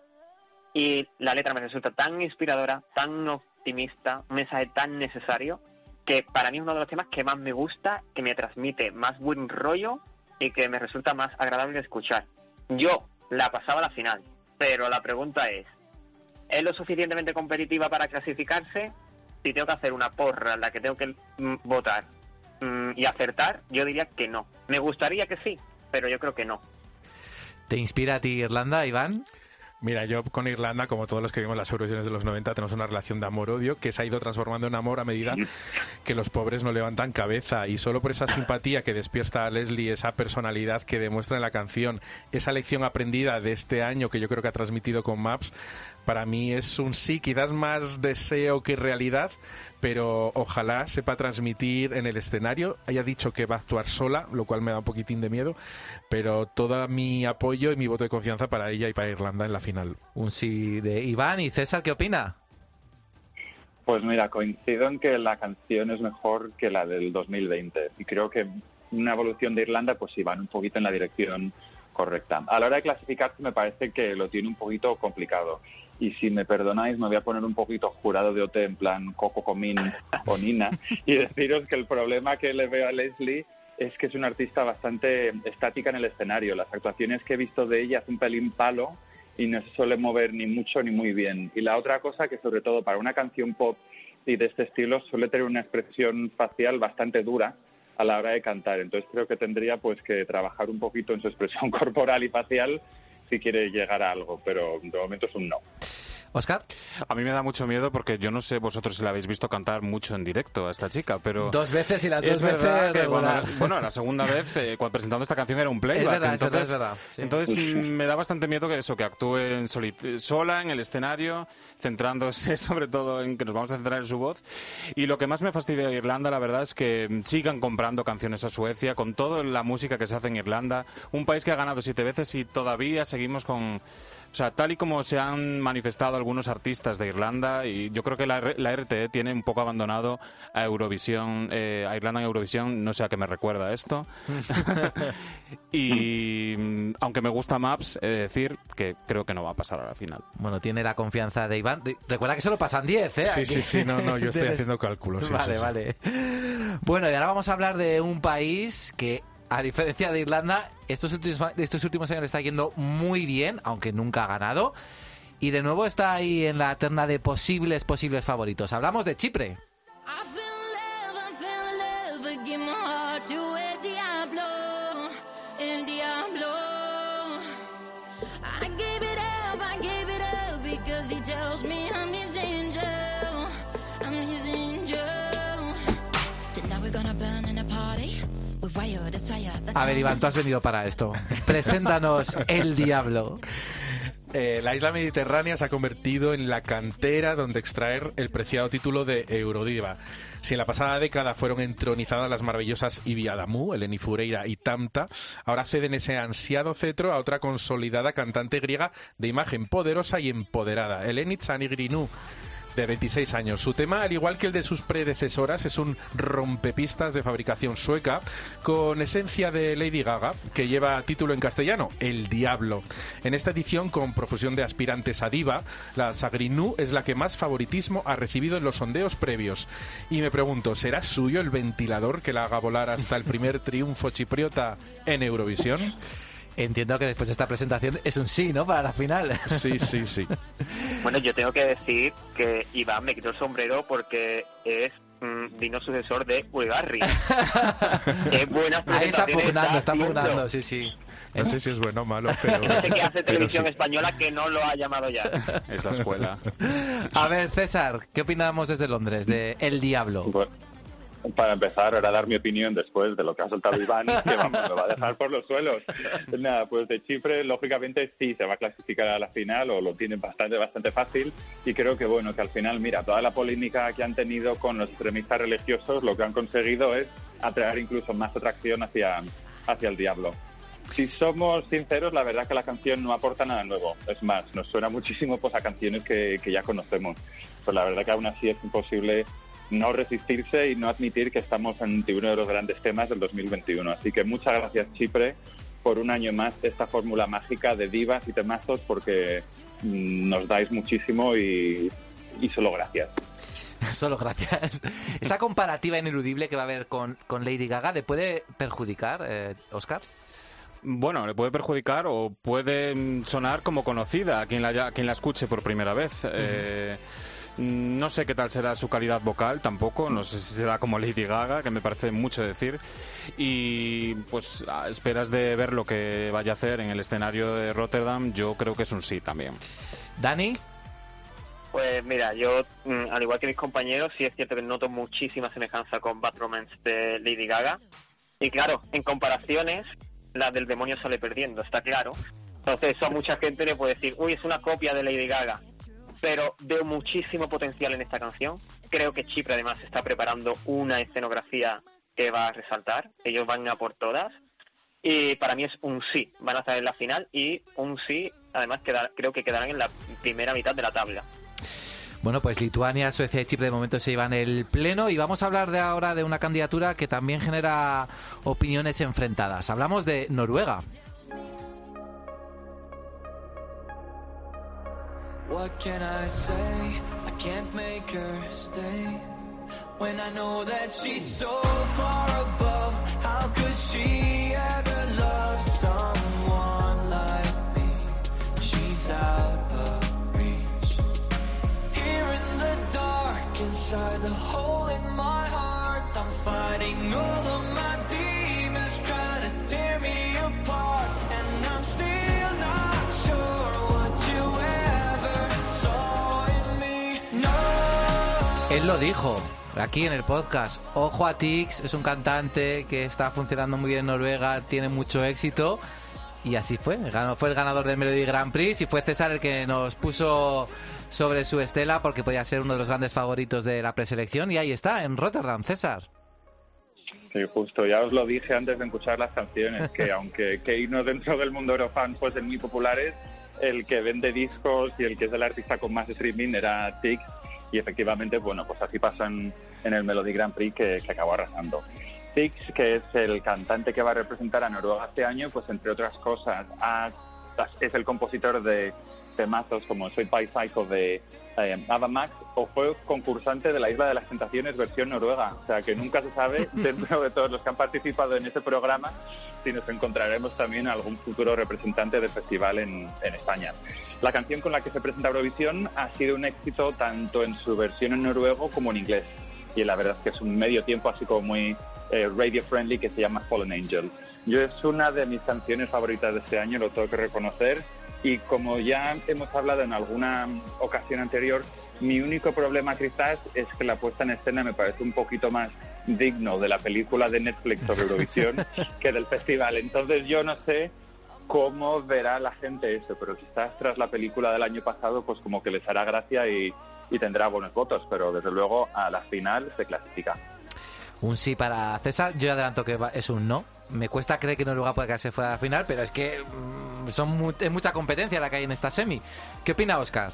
Speaker 9: Y la letra me resulta tan inspiradora, tan optimista, un mensaje tan necesario, que para mí es uno de los temas que más me gusta, que me transmite más buen rollo y que me resulta más agradable de escuchar. Yo la pasaba a la final, pero la pregunta es, ¿es lo suficientemente competitiva para clasificarse? Si tengo que hacer una porra en la que tengo que mm, votar mm, y acertar, yo diría que no. Me gustaría que sí, pero yo creo que no.
Speaker 4: ¿Te inspira a ti Irlanda, Iván?
Speaker 7: Mira, yo con Irlanda, como todos los que vimos las Eurovisiones de los 90, tenemos una relación de amor-odio que se ha ido transformando en amor a medida que los pobres no levantan cabeza. Y solo por esa simpatía que despierta a Leslie, esa personalidad que demuestra en la canción, esa lección aprendida de este año que yo creo que ha transmitido con Maps, para mí es un sí, quizás más deseo que realidad, pero ojalá sepa transmitir en el escenario. Haya dicho que va a actuar sola, lo cual me da un poquitín de miedo, pero todo mi apoyo y mi voto de confianza para ella y para Irlanda en la final.
Speaker 4: Un sí de Iván y César, ¿qué opina?
Speaker 8: Pues mira, coincido en que la canción es mejor que la del 2020 y creo que una evolución de Irlanda pues sí van un poquito en la dirección correcta. A la hora de clasificarse me parece que lo tiene un poquito complicado y si me perdonáis me voy a poner un poquito jurado de OT en plan Coco Comín o Nina y deciros que el problema que le veo a Leslie es que es una artista bastante estática en el escenario. Las actuaciones que he visto de ella hace un pelín palo y no se suele mover ni mucho ni muy bien. Y la otra cosa que sobre todo para una canción pop y de este estilo suele tener una expresión facial bastante dura a la hora de cantar. Entonces creo que tendría pues que trabajar un poquito en su expresión corporal y facial si quiere llegar a algo, pero de momento es un no.
Speaker 4: Oscar.
Speaker 6: A mí me da mucho miedo porque yo no sé vosotros si la habéis visto cantar mucho en directo a esta chica, pero...
Speaker 4: Dos veces y las
Speaker 6: es
Speaker 4: dos veces
Speaker 6: que cuando- bueno, la segunda vez, eh, cuando presentando esta canción era un playback,
Speaker 4: Es verdad, es
Speaker 6: entonces,
Speaker 4: es verdad, sí.
Speaker 6: entonces me da bastante miedo que eso, que actúe en sola en el escenario, centrándose sobre todo en que nos vamos a centrar en su voz. Y lo que más me fastidia de Irlanda, la verdad, es que sigan comprando canciones a Suecia, con toda la música que se hace en Irlanda, un país que ha ganado siete veces y todavía seguimos con... O sea, tal y como se han manifestado algunos artistas de Irlanda, y yo creo que la, la RTE tiene un poco abandonado a Eurovisión, eh, a Irlanda en Eurovisión, no sé a qué me recuerda esto. y mm, aunque me gusta Maps, he de decir que creo que no va a pasar a la final.
Speaker 4: Bueno, tiene la confianza de Iván. Re- Recuerda que solo pasan 10, ¿eh?
Speaker 7: Sí,
Speaker 4: Aquí.
Speaker 7: sí, sí, no, no, yo estoy haciendo cálculos. sí,
Speaker 4: vale,
Speaker 7: sí, sí.
Speaker 4: vale. Bueno, y ahora vamos a hablar de un país que, a diferencia de Irlanda, estos últimos, estos últimos años está yendo muy bien, aunque nunca ha ganado. Y de nuevo está ahí en la terna de posibles, posibles favoritos. Hablamos de Chipre.
Speaker 11: A
Speaker 4: ver. Iván, tú has venido para esto. Preséntanos El Diablo.
Speaker 7: Eh, la isla mediterránea se ha convertido en la cantera donde extraer el preciado título de Eurodiva. Si en la pasada década fueron entronizadas las maravillosas Ibi Adamu, Eleni Fureira y Tamta, ahora ceden ese ansiado cetro a otra consolidada cantante griega de imagen poderosa y empoderada, Eleni Tsanigrinou de 26 años. Su tema, al igual que el de sus predecesoras, es un rompepistas de fabricación sueca con esencia de Lady Gaga, que lleva título en castellano, El Diablo. En esta edición, con profusión de aspirantes a diva, la Sagrinou es la que más favoritismo ha recibido en los sondeos previos. Y me pregunto, ¿será suyo el ventilador que la haga volar hasta el primer triunfo chipriota en Eurovisión?
Speaker 4: Entiendo que después de esta presentación es un sí, ¿no? Para la final.
Speaker 7: Sí, sí, sí.
Speaker 9: Bueno, yo tengo que decir que Iván me quitó el sombrero porque es mm, digno sucesor de Ulgarri. Qué buenas
Speaker 4: Ahí está pugnando, está pugnando, sí, sí.
Speaker 7: No sé si es bueno o malo, pero...
Speaker 9: No sé qué hace televisión
Speaker 7: sí.
Speaker 9: española que no lo ha llamado ya.
Speaker 6: Es la escuela.
Speaker 4: A ver, César, ¿qué opinamos desde Londres de El Diablo?
Speaker 8: Bueno, para empezar, ahora dar mi opinión después de lo que ha soltado Iván, que vamos, me va a dejar por los suelos. Nada, pues de Chipre, lógicamente sí se va a clasificar a la final o lo tienen bastante, bastante fácil. Y creo que, bueno, que al final, mira, toda la polémica que han tenido con los extremistas religiosos, lo que han conseguido es atraer incluso más atracción hacia, hacia el diablo. Si somos sinceros, la verdad que la canción no aporta nada nuevo. Es más, nos suena muchísimo pues, a canciones que, que ya conocemos. Pues la verdad que aún así es imposible no resistirse y no admitir que estamos ante uno de los grandes temas del 2021. Así que muchas gracias, Chipre, por un año más de esta fórmula mágica de divas y temazos, porque mm, nos dais muchísimo y, y solo gracias.
Speaker 4: Solo gracias. Esa comparativa ineludible que va a haber con, con Lady Gaga, ¿le puede perjudicar, eh, Oscar?
Speaker 6: Bueno, le puede perjudicar o puede mm, sonar como conocida a quien la, a quien la escuche por primera vez. Eh, no sé qué tal será su calidad vocal tampoco, no sé si será como Lady Gaga, que me parece mucho decir. Y pues a esperas de ver lo que vaya a hacer en el escenario de Rotterdam, yo creo que es un sí también.
Speaker 4: Dani,
Speaker 9: Pues mira, yo, mm, al igual que mis compañeros, sí es cierto que noto muchísima semejanza con Bad Romance de Lady Gaga. Y claro, en comparaciones, la del demonio sale perdiendo, está claro. Entonces, eso a mucha gente le puede decir, uy, es una copia de Lady Gaga. Pero veo muchísimo potencial en esta canción. Creo que Chipre además está preparando una escenografía que va a resaltar. Ellos van a por todas. Y para mí es un sí. Van a estar en la final y un sí, además, creo que quedarán en la primera mitad de la tabla.
Speaker 4: Bueno, pues Lituania, Suecia y Chipre de momento se llevan el pleno y vamos a hablar de ahora de una candidatura que también genera opiniones enfrentadas. Hablamos de Noruega.
Speaker 5: What can I say? I can't make her stay. When I know that she's so far above, how could she ever love someone like me? She's out of reach. Here in the dark, inside the hole in my heart, I'm fighting all of my demons, trying to tear me apart. And I'm still not
Speaker 4: Él lo dijo aquí en el podcast. Ojo a Tix, es un cantante que está funcionando muy bien en Noruega, tiene mucho éxito. Y así fue, ganó, fue el ganador del Melody Grand Prix y fue César el que nos puso sobre su estela porque podía ser uno de los grandes favoritos de la preselección. Y ahí está, en Rotterdam, César.
Speaker 8: Sí, justo, ya os lo dije antes de escuchar las canciones, que aunque Keino dentro del mundo Eurofan fuesen muy populares, el que vende discos y el que es el artista con más streaming era Tix, y efectivamente, bueno, pues así pasan en el Melody Grand Prix que, que acabó arrasando. Tix, que es el cantante que va a representar a Noruega este año, pues entre otras cosas, ha- es el compositor de temazos como Soy Pai Psycho de eh, Ava Max o fue concursante de la Isla de las Tentaciones versión noruega. O sea que nunca se sabe dentro de todos los que han participado en ese programa si nos encontraremos también algún futuro representante del festival en, en España. La canción con la que se presenta Eurovisión ha sido un éxito tanto en su versión en noruego como en inglés. Y la verdad es que es un medio tiempo así como muy eh, radio friendly que se llama Fallen Angel. Yo es una de mis canciones favoritas de este año, lo tengo que reconocer. Y como ya hemos hablado en alguna ocasión anterior, mi único problema quizás es que la puesta en escena me parece un poquito más digno de la película de Netflix sobre Eurovisión que del festival. Entonces yo no sé cómo verá la gente eso, pero quizás tras la película del año pasado, pues como que les hará gracia y, y tendrá buenos votos, pero desde luego a la final se clasifica.
Speaker 4: Un sí para César. Yo adelanto que es un no. Me cuesta creer que Noruega pueda quedarse fuera de la final, pero es que mm, son mu- es mucha competencia la que hay en esta semi. ¿Qué opina Oscar?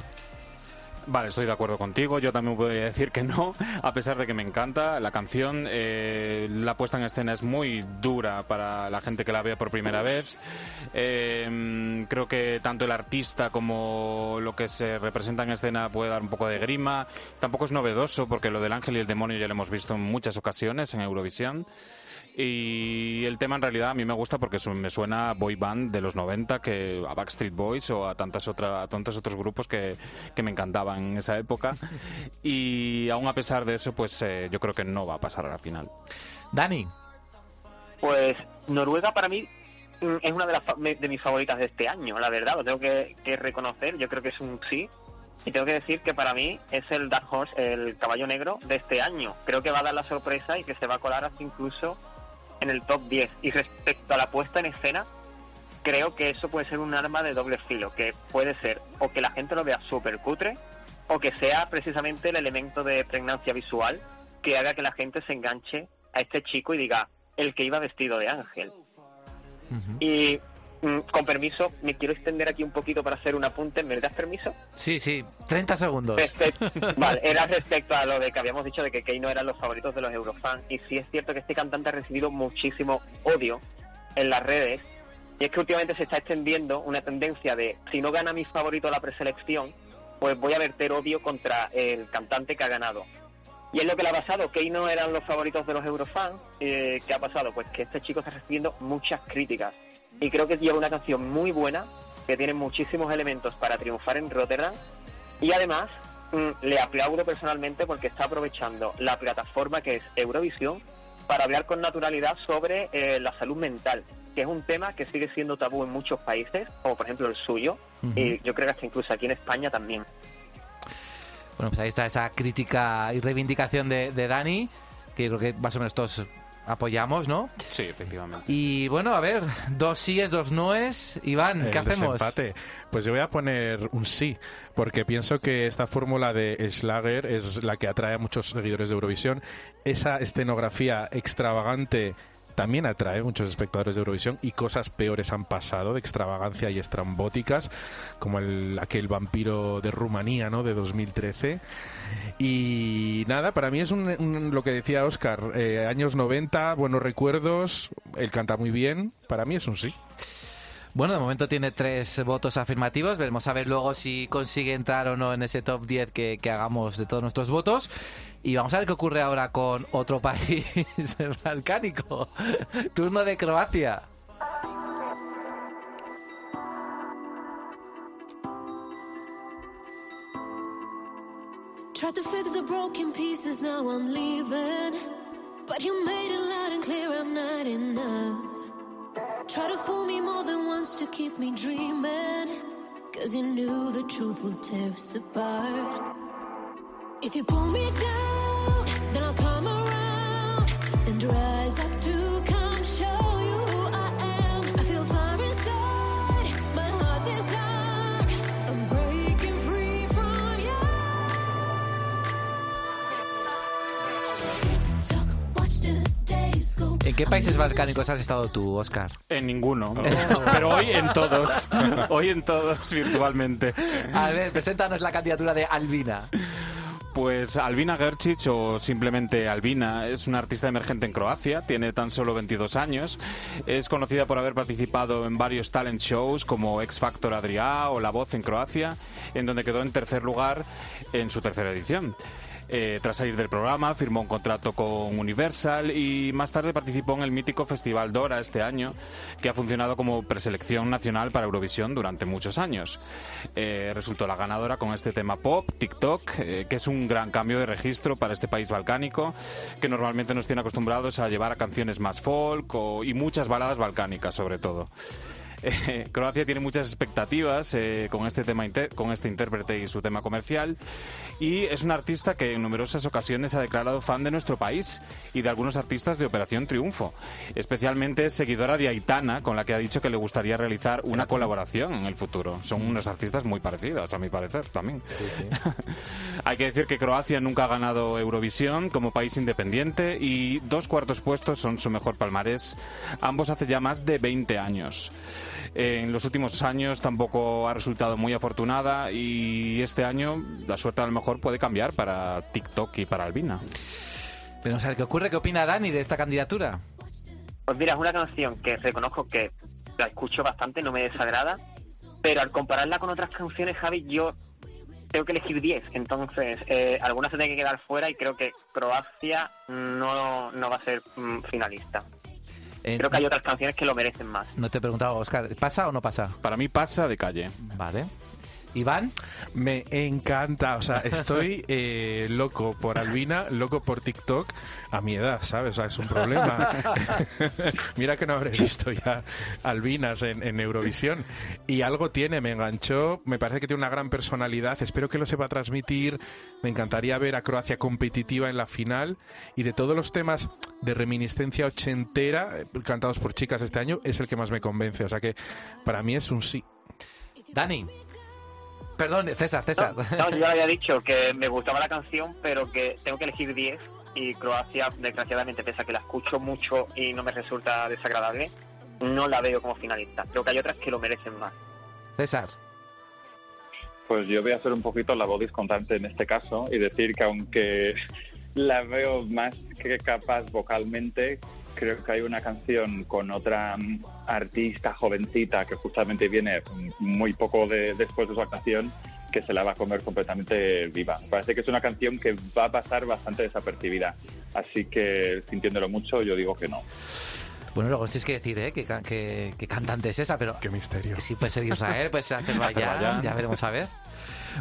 Speaker 6: Vale, estoy de acuerdo contigo. Yo también voy a decir que no, a pesar de que me encanta la canción. eh, la puesta en escena es muy dura para la gente que la ve por primera vez. Eh, creo que tanto el artista como lo que se representa en escena puede dar un poco de grima. Tampoco es novedoso porque lo del ángel y el demonio ya lo hemos visto en muchas ocasiones en Eurovisión. Y el tema en realidad a mí me gusta porque su- me suena a boy band de los 90, que a Backstreet Boys o a, tantas otra, a tantos otros grupos que, que me encantaban en esa época. Y aún a pesar de eso, pues eh, yo creo que no va a pasar a la final.
Speaker 4: Dani.
Speaker 9: Pues Noruega para mí mm, es una de, las de mis favoritas de este año, la verdad, lo tengo que, que reconocer, yo creo que es un sí. Y tengo que decir que para mí es el Dark Horse, el caballo negro de este año. Creo que va a dar la sorpresa y que se va a colar hasta incluso en el top 10. Y respecto a la puesta en escena, creo que eso puede ser un arma de doble filo, que puede ser o que la gente lo vea súper cutre, o que sea precisamente el elemento de pregnancia visual que haga que la gente se enganche a este chico y diga, el que iba vestido de ángel. Y con permiso, me quiero extender aquí un poquito para hacer un apunte. ¿Me das permiso?
Speaker 4: Sí, sí, 30 segundos.
Speaker 9: Respecto, vale, era respecto a lo de que habíamos dicho de que Kei no eran los favoritos de los Eurofans. Y sí es cierto que este cantante ha recibido muchísimo odio en las redes. Y es que últimamente se está extendiendo una tendencia de si no gana mi favorito la preselección, pues voy a verter odio contra el cantante que ha ganado. Y es lo que le ha pasado, Kei no eran los favoritos de los Eurofans. Eh, ¿Qué ha pasado? Pues que este chico está recibiendo muchas críticas. Y creo que lleva una canción muy buena, que tiene muchísimos elementos para triunfar en Rotterdam. Y además, mm, le aplaudo personalmente porque está aprovechando la plataforma que es Eurovisión para hablar con naturalidad sobre eh, la salud mental, que es un tema que sigue siendo tabú en muchos países, como por ejemplo el suyo, y yo creo que hasta incluso aquí en España también.
Speaker 4: Bueno, pues ahí está esa crítica y reivindicación de, de Dani, que yo creo que más o menos todos apoyamos, ¿no?
Speaker 6: Sí, efectivamente.
Speaker 4: Y bueno, a ver, dos síes, dos noes. Iván, ¿qué
Speaker 7: El
Speaker 4: hacemos?
Speaker 7: desempate. Pues yo voy a poner un sí, porque pienso que esta fórmula de Schlager es la que atrae a muchos seguidores de Eurovisión. Esa escenografía extravagante también atrae muchos espectadores de Eurovisión y cosas peores han pasado de extravagancia y estrambóticas, como el, aquel vampiro de Rumanía, ¿no? De 2013. Y nada, para mí es un, lo que decía Oscar, eh, años 90, buenos recuerdos, él canta muy bien, para mí es un sí.
Speaker 4: Bueno, de momento tiene tres votos afirmativos. Veremos a ver luego si consigue entrar o no en ese top 10 que, que hagamos de todos nuestros votos. Y vamos a ver qué ocurre ahora con otro país balcánico. Turno de Croacia.
Speaker 11: Tried to fix the broken pieces, now I'm leaving. But you made it loud and clear I'm not enough. Try to fool me more than once to keep me dreaming. Cause you knew the truth will tear us apart. If you pull me down,
Speaker 4: ¿En qué países balcánicos has estado tú, Oscar?
Speaker 6: En ninguno. Pero hoy en todos. Hoy en todos virtualmente.
Speaker 4: A ver, preséntanos la candidatura de Albina.
Speaker 6: Pues Albina Gercic o simplemente Albina es una artista emergente en Croacia, tiene tan solo 22 años, es conocida por haber participado en varios talent shows como X Factor Adrià o La Voz en Croacia, en donde quedó en tercer lugar en su tercera edición. Eh, tras salir del programa, firmó un contrato con Universal y más tarde participó en el mítico Festival Dora este año, que ha funcionado como preselección nacional para Eurovisión durante muchos años. Eh, resultó la ganadora con este tema pop, TikTok, eh, que es un gran cambio de registro para este país balcánico, que normalmente nos tiene acostumbrados a llevar a canciones más folk o- y muchas baladas balcánicas sobre todo. Eh, Croacia tiene muchas expectativas eh, con este tema con este intérprete y su tema comercial y es un artista que en numerosas ocasiones ha declarado fan de nuestro país y de algunos artistas de Operación Triunfo. Especialmente es seguidora de Aitana, con la que ha dicho que le gustaría realizar una colaboración en el futuro. Son unas artistas muy parecidas, a mi parecer, también. Hay que decir que Croacia nunca ha ganado Eurovisión como país independiente y dos cuartos puestos son su mejor palmarés, ambos hace ya más de 20 años. En los últimos años tampoco ha resultado muy afortunada y este año la suerte a lo mejor puede cambiar para TikTok y para Albina.
Speaker 4: Pero, o sea, ¿qué ocurre? ¿Qué opina Dani de esta candidatura?
Speaker 9: Pues mira, es una canción que reconozco que la escucho bastante, no me desagrada, pero al compararla con otras canciones, Javi, yo tengo que elegir 10. Entonces, eh, algunas se tienen que quedar fuera y creo que Croacia no, no va a ser mm, finalista.
Speaker 4: Eh,
Speaker 9: Creo que hay otras canciones que lo merecen más.
Speaker 4: No te he preguntado, Oscar, ¿pasa o no pasa?
Speaker 6: Para mí pasa de calle.
Speaker 4: Vale. Iván.
Speaker 7: Me encanta, o sea, estoy eh, loco por Albina, loco por TikTok, a mi edad, ¿sabes? O sea, es un problema. Mira que no habré visto ya Albinas en, en Eurovisión. Y algo tiene, me enganchó, me parece que tiene una gran personalidad, espero que lo sepa transmitir. Me encantaría ver a Croacia competitiva en la final. Y de todos los temas de reminiscencia ochentera eh, cantados por chicas este año, es el que más me convence. O sea que para mí es un sí.
Speaker 4: Dani. Perdón, César, César.
Speaker 9: No, yo había dicho que me gustaba la canción, pero que tengo que elegir 10 y Croacia, desgraciadamente, pese a que la escucho mucho y no me resulta desagradable, no la veo como finalista. Creo que hay otras que lo merecen más.
Speaker 4: César.
Speaker 8: Pues yo voy a ser un poquito la voz discontante en este caso y decir que aunque la veo más que capaz vocalmente, creo que hay una canción con otra mm, artista jovencita que justamente viene muy poco de- después de su actuación que se la va a comer completamente viva. Parece que es una canción que va a pasar bastante desapercibida. Así que, sintiéndolo mucho, yo digo que no.
Speaker 4: Bueno, luego sí es que decir, ¿eh? ¿Qué, ca- qué- qué cantante es esa? Pero
Speaker 7: Qué misterio.
Speaker 4: sí puede ser Israel, puede ser Azerbaiyán. ya veremos a ver.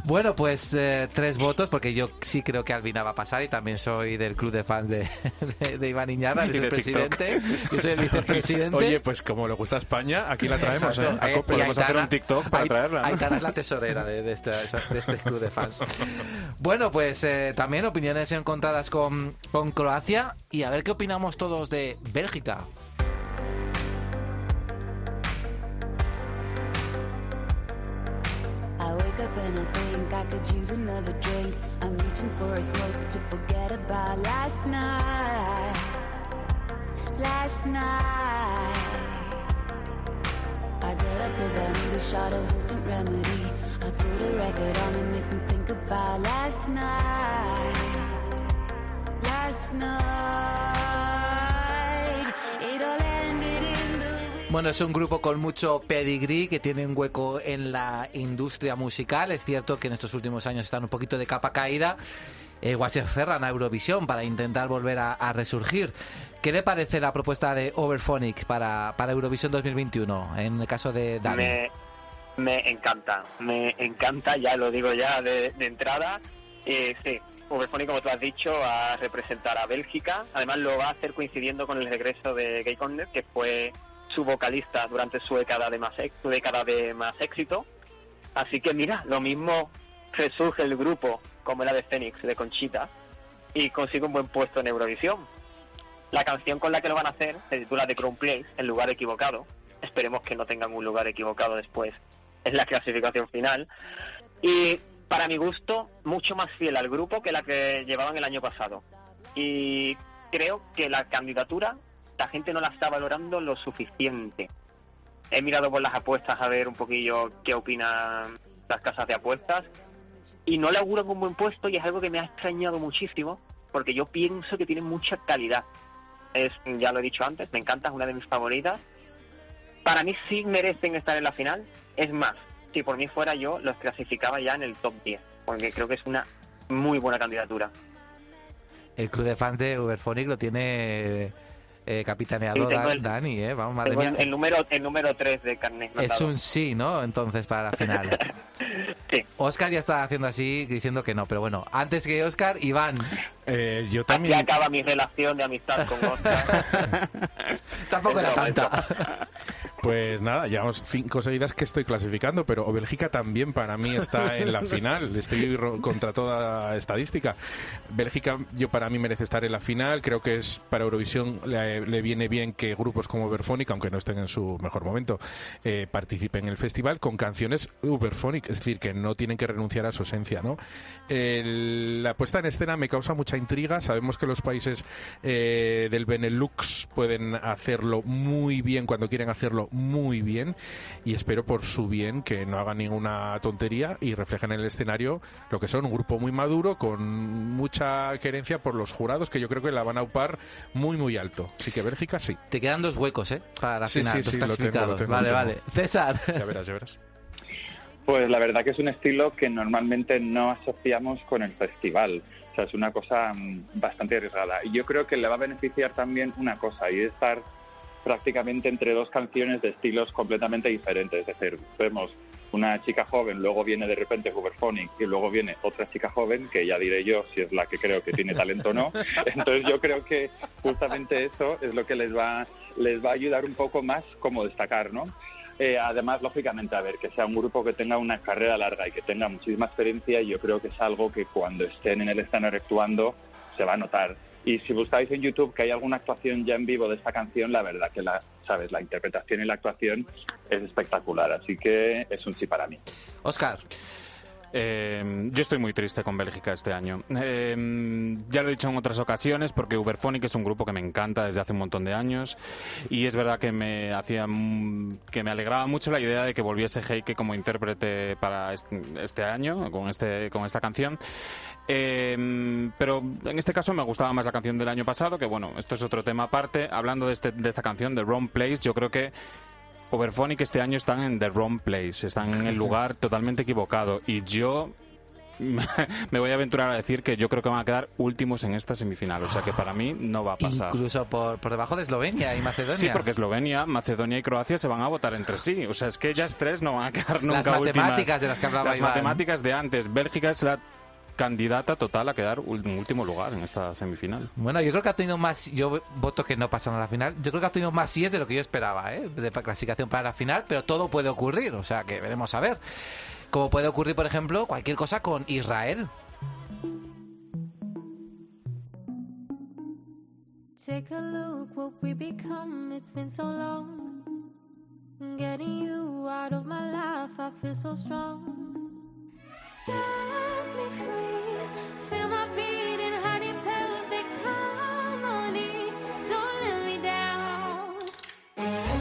Speaker 4: Bueno, pues eh, tres votos, porque yo sí creo que Albina va a pasar y también soy del club de fans de, de, de Iván Iñarra, el presidente, yo soy el vicepresidente.
Speaker 7: Oye, pues como le gusta a España, aquí la traemos. ¿eh? A
Speaker 4: Eh,
Speaker 7: cope.
Speaker 4: y
Speaker 6: Podemos hacer un TikTok para
Speaker 4: Ai-
Speaker 6: traerla, ¿no?
Speaker 4: Aitana es la tesorera de, de este, de este club de fans. Bueno, pues eh, también opiniones encontradas con, con Croacia y a ver qué opinamos todos de Bélgica.
Speaker 11: I I could use another drink. I'm reaching for a smoke to forget about last night. Last night. I get up cause I need a shot of instant remedy. I put a record on and makes me think about last night. Last night.
Speaker 4: Bueno, es un grupo con mucho pedigrí que tiene un hueco en la industria musical. Es cierto que en estos últimos años están un poquito de capa caída. Eh, igual se aferran a Eurovisión para intentar volver a, resurgir. ¿Qué le parece la propuesta de Overphonic para, para Eurovisión 2021? En el caso de Dani.
Speaker 9: Me, me encanta, me encanta, ya lo digo ya de, de entrada. Eh, sí, Uberphonic, como tú has dicho, va a representar a Bélgica. Además, lo va a hacer coincidiendo con el regreso de Gay Conner, que fue su vocalista durante su década de más, su década de más éxito. Así que mira, lo mismo resurge el grupo, como era de Fénix, de Conchita, y consigue un buen puesto en Eurovisión. La canción con la que lo van a hacer se titula The Crown Place, el lugar equivocado. Esperemos que no tengan un lugar equivocado después en la clasificación final. Y para mi gusto, mucho más fiel al grupo que la que llevaban el año pasado. Y creo que la candidatura, la gente no la está valorando lo suficiente. He mirado por las apuestas a ver un poquillo qué opinan las casas de apuestas y no le auguran un buen puesto y es algo que me ha extrañado muchísimo porque yo pienso que tiene mucha calidad. Es, ya lo he dicho antes, me encanta, es una de mis favoritas. Para mí sí merecen estar en la final. Es más, si por mí fuera yo, los clasificaba ya en el top 10, porque creo que es una muy buena candidatura.
Speaker 4: El club de fans de Uberphonic lo tiene eh, capitaneado
Speaker 9: Sí, tengo
Speaker 4: Dan-
Speaker 9: el-
Speaker 4: Dani, ¿eh? Vamos, madre
Speaker 9: Tengo
Speaker 4: mía.
Speaker 9: el, el número el número 3 de carnet.
Speaker 4: Es un sí, ¿no? Entonces, para la final.
Speaker 9: Sí.
Speaker 4: Oscar ya está haciendo así, diciendo que no. Pero bueno, antes que Oscar, Iván.
Speaker 7: Eh, yo
Speaker 9: Aquí
Speaker 7: también.
Speaker 9: acaba mi relación de amistad con Oscar.
Speaker 4: Tampoco era tanta.
Speaker 7: Pues nada, llevamos cinco seguidas que estoy clasificando, pero Bélgica también para mí está en la final. Estoy contra toda estadística. Bélgica, yo para mí merece estar en la final. Creo que es para Eurovisión le, viene bien que grupos como Uberphonic, aunque no estén en su mejor momento, eh, participen en el festival con canciones Uberphonic, es decir, que no tienen que renunciar a su esencia, la puesta en escena me causa mucha intriga. Sabemos que los países eh, del Benelux pueden hacerlo muy bien cuando quieren hacerlo muy bien y espero por su bien que no hagan ninguna tontería y reflejen en el escenario lo que son un grupo muy maduro con mucha querencia por los jurados que yo creo que la van a upar muy muy alto. Así que Bélgica sí.
Speaker 4: Te quedan dos huecos, ¿eh? Para la
Speaker 7: Sí,
Speaker 4: final,
Speaker 7: sí,
Speaker 4: dos
Speaker 7: sí, lo tengo, lo
Speaker 4: clasificados.
Speaker 7: tengo,
Speaker 4: vale, vale. César.
Speaker 7: Ya verás, ya verás.
Speaker 8: Pues la verdad que es un estilo que normalmente no asociamos con el festival. O sea, es una cosa mm, bastante arriesgada. Y yo creo que le va a beneficiar también una cosa, y es estar prácticamente entre dos canciones de estilos completamente diferentes. Es decir, vemos una chica joven, luego viene de repente Huberphonic y luego viene otra chica joven, que ya diré yo si es la que creo que tiene talento o no. Entonces yo creo que justamente eso es lo que les va, les va a ayudar un poco más como destacar, ¿no? Eh, además, lógicamente, a ver, que sea un grupo que tenga una carrera larga y que tenga muchísima experiencia, yo creo que es algo que cuando estén en el escenario actuando se va a notar. Y si buscáis en YouTube que hay alguna actuación ya en vivo de esta canción, la verdad que la, sabes, la interpretación y la actuación es espectacular. Así que es un sí para mí.
Speaker 4: Oscar.
Speaker 6: Eh, yo estoy muy triste con Bélgica este año. Eh, ya lo he dicho en otras ocasiones porque Uberphonic es un grupo que me encanta desde hace un montón de años y es verdad que me hacía que me alegraba mucho la idea de que volviese Heike como intérprete para est- este año con este con esta canción. Eh, pero en este caso me gustaba más la canción del año pasado, que bueno, esto es otro tema aparte. Hablando de, este, de esta canción, de Wrong Place, yo creo que Overphonic este año están en the wrong place, están en el lugar totalmente equivocado y yo me voy a aventurar a decir que yo creo que van a quedar últimos en esta semifinal, o sea que para mí no va a pasar.
Speaker 4: Incluso por, por debajo de Eslovenia y Macedonia.
Speaker 6: Sí, porque Eslovenia, Macedonia y Croacia se van a votar entre sí. O sea, es que ellas tres no van a quedar nunca
Speaker 4: Las matemáticas
Speaker 6: últimas.
Speaker 4: de las que hablaba
Speaker 6: Las
Speaker 4: Iván.
Speaker 6: matemáticas de antes. Bélgica es la candidata total a quedar en último lugar en esta semifinal.
Speaker 4: Bueno, yo creo que ha tenido más. Yo voto que no pasan a la final. Yo creo que ha tenido más sí es de lo que yo esperaba, ¿eh? De clasificación para la final, pero todo puede ocurrir. O sea que veremos a ver. Como puede ocurrir, por ejemplo, cualquier cosa con Israel.
Speaker 11: Take a look what we become. It's been so long. Getting you out of my life, I feel so strong. Down.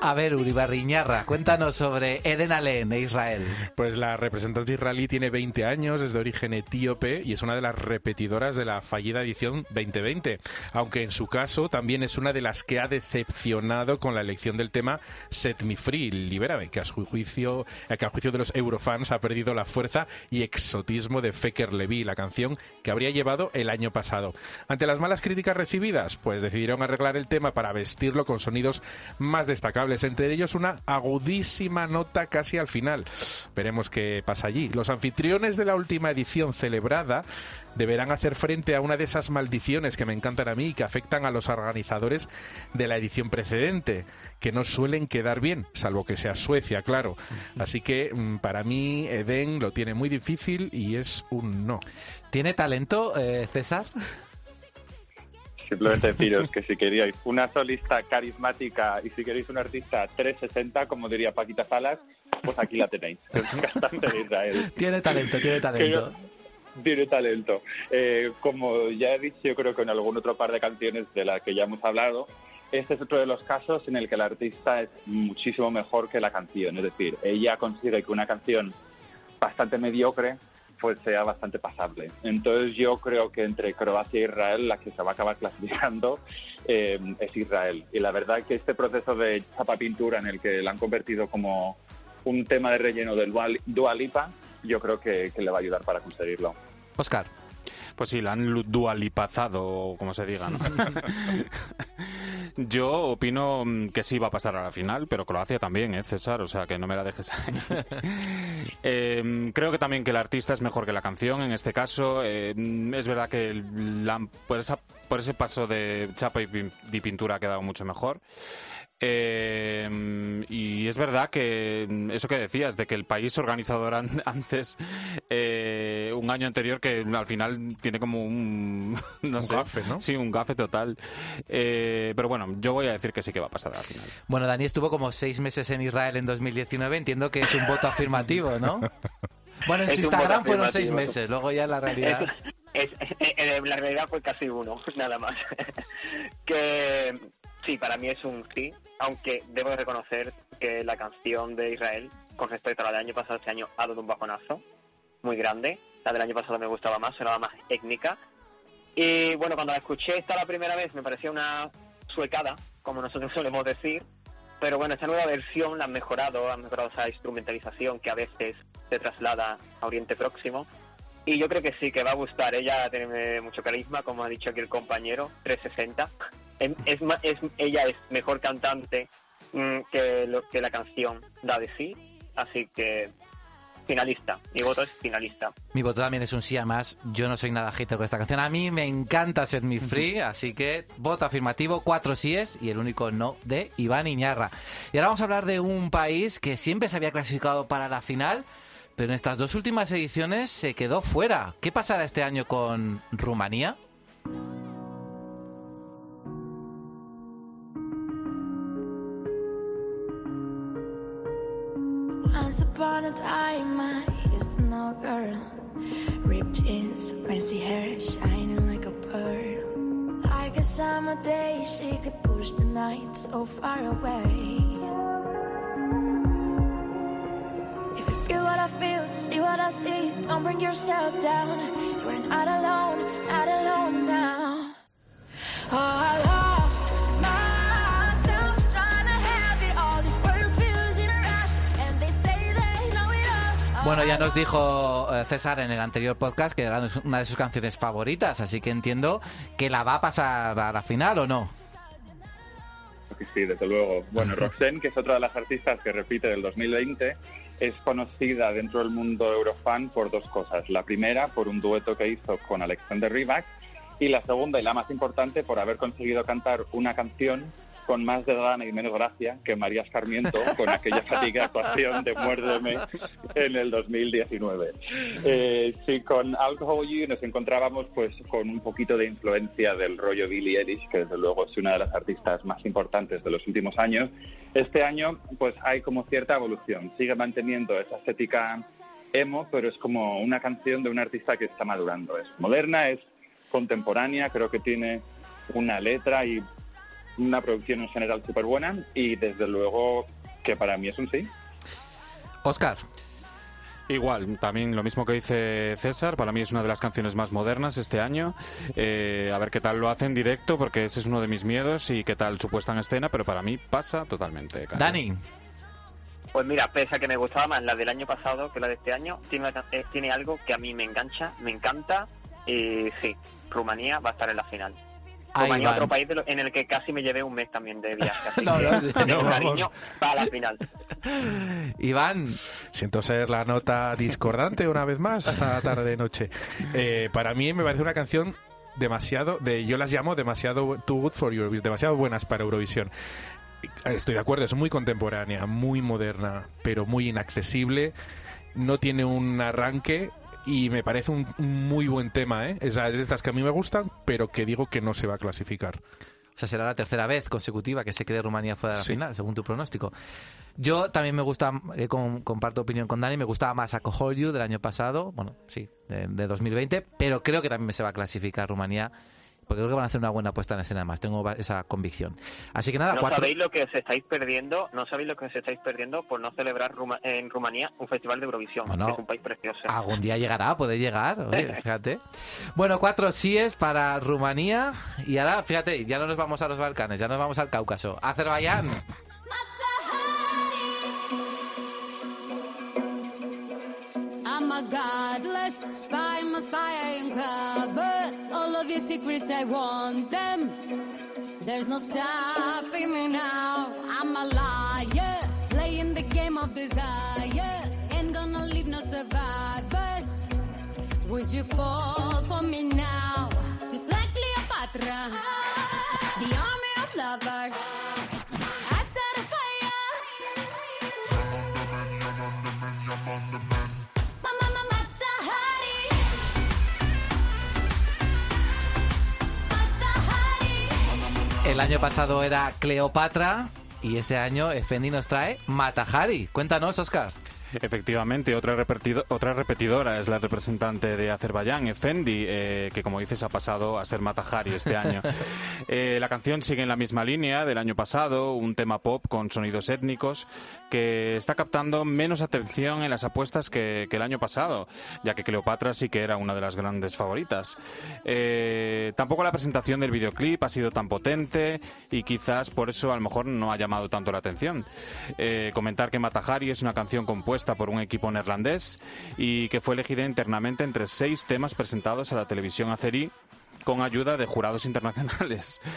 Speaker 11: A,
Speaker 4: ver, Uribarriñarra, cuéntanos sobre Eden Allen e Israel.
Speaker 7: Pues la representante israelí tiene 20 años, es de origen etíope y es una de las repetidoras de la fallida edición 2020. Aunque en su caso también es una de las que ha decepcionado con la elección del tema Set Me Free, Libérame, que a su juicio, eh, que a juicio de los eurofans ha perdido la fuerza y exotismo de Feker Levi, la canción que habría llevado el año pasado. Ante las malas críticas recibidas, pues decidieron arreglar el tema para vestirlo con sonidos más destacables, entre ellos una agudísima nota casi al final. Veremos qué pasa allí. Los anfitriones de la última edición celebrada deberán hacer frente a una de esas maldiciones que me encantan a mí y que afectan a los organizadores de la edición precedente, que no suelen quedar bien, salvo que sea Suecia, claro. Así que mm, para mí Eden lo tiene muy difícil y es un no.
Speaker 4: ¿Tiene talento, eh, César?
Speaker 8: Simplemente deciros que si queríais una solista carismática y si queréis un artista 360, como diría Paquita Salas, pues aquí la tenéis.
Speaker 4: Tiene talento, tiene talento.
Speaker 8: Tiene talento. Eh, como ya he dicho, yo creo que en algún otro par de canciones de las que ya hemos hablado, este es otro de los casos en el que el artista es muchísimo mejor que la canción. Es decir, ella consigue que una canción bastante mediocre pues sea bastante pasable. Entonces yo creo que entre Croacia e Israel la que se va a acabar clasificando eh, es Israel. Y la verdad que este proceso de chapa pintura en el que la han convertido como un tema de relleno del Dua- Dua Lipa, yo creo que, que le va a ayudar para conseguirlo.
Speaker 4: Oscar.
Speaker 6: Pues sí, la han dualipazado, o como se diga, ¿no? Yo opino mm, que sí va a pasar a la final, pero Croacia también, ¿eh, César? O sea, que no me la dejes ahí. Eh, creo que también que el artista es mejor que la canción en este caso. Eh, es verdad que la- por, esa, por ese paso de chapa y pintura ha quedado mucho mejor. Eh, y es verdad que eso que decías, de que el país organizador an- antes, eh, un año anterior, que al final tiene como un, no
Speaker 7: Un
Speaker 6: sé,
Speaker 7: gafe, ¿no?
Speaker 6: Sí, un gafe total. Eh, pero bueno, yo voy a decir que sí que va a pasar al final.
Speaker 4: Bueno, Dani estuvo como seis meses en Israel en 2019. Entiendo que es un voto afirmativo, ¿no? Bueno, en su Instagram fueron seis meses, luego ya en la realidad.
Speaker 9: Es, la realidad fue casi uno, nada más. que sí, para mí es un sí, aunque debo de reconocer que la canción de Israel, con respecto a la del año pasado, este año ha dado un bajonazo muy grande. La del año pasado me gustaba más, sonaba más étnica. Y bueno, cuando la escuché esta la primera vez me parecía una suecada, como nosotros solemos decir. Pero bueno, esta nueva versión la han mejorado, han mejorado esa instrumentalización que a veces se traslada a Oriente Próximo. Y yo creo que sí, que va a gustar. Ella tiene mucho carisma, como ha dicho aquí el compañero, 360. Es, es ma- es- ella es mejor cantante mm, que, lo, que la canción da de sí. Así que finalista. Mi voto es finalista.
Speaker 4: Mi voto también es un sí, además yo no soy nada hater con esta canción. A mí me encanta Set Me Free, así que voto afirmativo, cuatro síes y el único no de Iván Iñarra. Y ahora vamos a hablar de un país que siempre se había clasificado para la final, pero en estas dos últimas ediciones se quedó fuera. ¿Qué pasará este año con Rumanía?
Speaker 12: Once upon a time, I used to know a girl. Ripped jeans, messy hair, shining like a pearl. Like a summer day, she could push the night so far away. If you feel what I feel, see what I see, don't bring yourself down. You're not alone, not alone now. Oh, I lost
Speaker 4: Bueno, ya nos dijo eh, César en el anterior podcast que era una de sus canciones favoritas, así que entiendo que la va a pasar a la final o no.
Speaker 8: Sí, sí, desde luego. Bueno, Roxanne, que es otra de las artistas que repite del 2020, es conocida dentro del mundo Eurofan por dos cosas. La primera, por un dueto que hizo con Alexander Rybak, y la segunda, y la más importante, por haber conseguido cantar una canción con más de gana y menos gracia que María Escarmiento con aquella fatiga actuación de Muérdeme en el 2019. Eh, sí, con Alcohol You nos encontrábamos pues con un poquito de influencia del rollo Billie Eilish, que desde luego es una de las artistas más importantes de los últimos años. Este año pues hay como cierta evolución, sigue manteniendo esa estética emo, pero es como una canción de un artista que está madurando. Es moderna, es contemporánea, creo que tiene una letra y una producción en general súper buena y desde luego que para mí es un sí.
Speaker 4: Oscar.
Speaker 6: Igual, también lo mismo que dice César, para mí es una de las canciones más modernas este año. Eh, a ver qué tal lo hace en directo, porque ese es uno de mis miedos y qué tal su puesta en escena, pero para mí pasa totalmente.
Speaker 4: Dani.
Speaker 9: Pues mira, pese a que me gustaba más la del año pasado que la de este año, tiene, eh, tiene algo que a mí me engancha, me encanta y sí, Rumanía va a estar en la final.
Speaker 4: Ahí
Speaker 9: Rumanía,
Speaker 4: van.
Speaker 9: otro país en el que casi me llevé un mes también de viaje. Así
Speaker 4: No, no,
Speaker 9: cariño, va a la final.
Speaker 4: Iván.
Speaker 7: Siento ser la nota discordante una vez más esta tarde noche. Eh, para mí me parece una canción demasiado, de, yo las llamo demasiado too good for Eurovision, demasiado buenas para Eurovisión. Estoy de acuerdo, es muy contemporánea, muy moderna, pero muy inaccesible. No tiene un arranque y me parece un, muy buen tema, ¿eh? Es de estas que a mí me gustan, pero que digo que no se va a clasificar.
Speaker 4: O sea, será la tercera vez consecutiva que se quede Rumanía fuera de la
Speaker 7: Sí.
Speaker 4: final, según tu pronóstico. Yo también me gusta, eh, con- comparto opinión con Dani, me gustaba más Alcohol You del año pasado, bueno, sí, de, de 2020, pero creo que también se va a clasificar Rumanía, porque creo que van a hacer una buena puesta en escena más, tengo esa convicción. Así que nada,
Speaker 9: No
Speaker 4: cuatro...
Speaker 9: sabéis lo que os estáis perdiendo, no sabéis lo que os estáis perdiendo por no celebrar Ruma- en Rumanía un festival de Eurovisión,
Speaker 4: Bueno,
Speaker 9: que es un país precioso.
Speaker 4: Algún día llegará, puede llegar, oye, fíjate. Bueno, cuatro síes para Rumanía y ahora, fíjate, ya no nos vamos a los Balcanes, ya nos vamos al Cáucaso. Azerbaiyán.
Speaker 11: I'm a godless spy, my spy, I uncover all of your secrets, I want them. There's no stopping me now. I'm a liar, playing the game of desire. Ain't gonna leave no survivors. Would you fall for me now? Just like Cleopatra, the army of lovers.
Speaker 4: El año pasado era Cleopatra y este año Effendi nos trae Matahari. Cuéntanos, Oscar.
Speaker 6: Efectivamente, otra, repetido- otra repetidora es la representante de Azerbaiyán, Efendi, eh, que como dices ha pasado a ser Matahari este año. Eh, la canción sigue en la misma línea del año pasado, un tema pop con sonidos étnicos que está captando menos atención en las apuestas que, que el año pasado, ya que Cleopatra sí que era una de las grandes favoritas. Eh, tampoco la presentación del videoclip ha sido tan potente y quizás por eso a lo mejor no ha llamado tanto la atención. Eh, comentar que Matahari es una canción compuesta por un equipo neerlandés y que fue elegida internamente entre seis temas presentados a la televisión azerí con ayuda de jurados internacionales.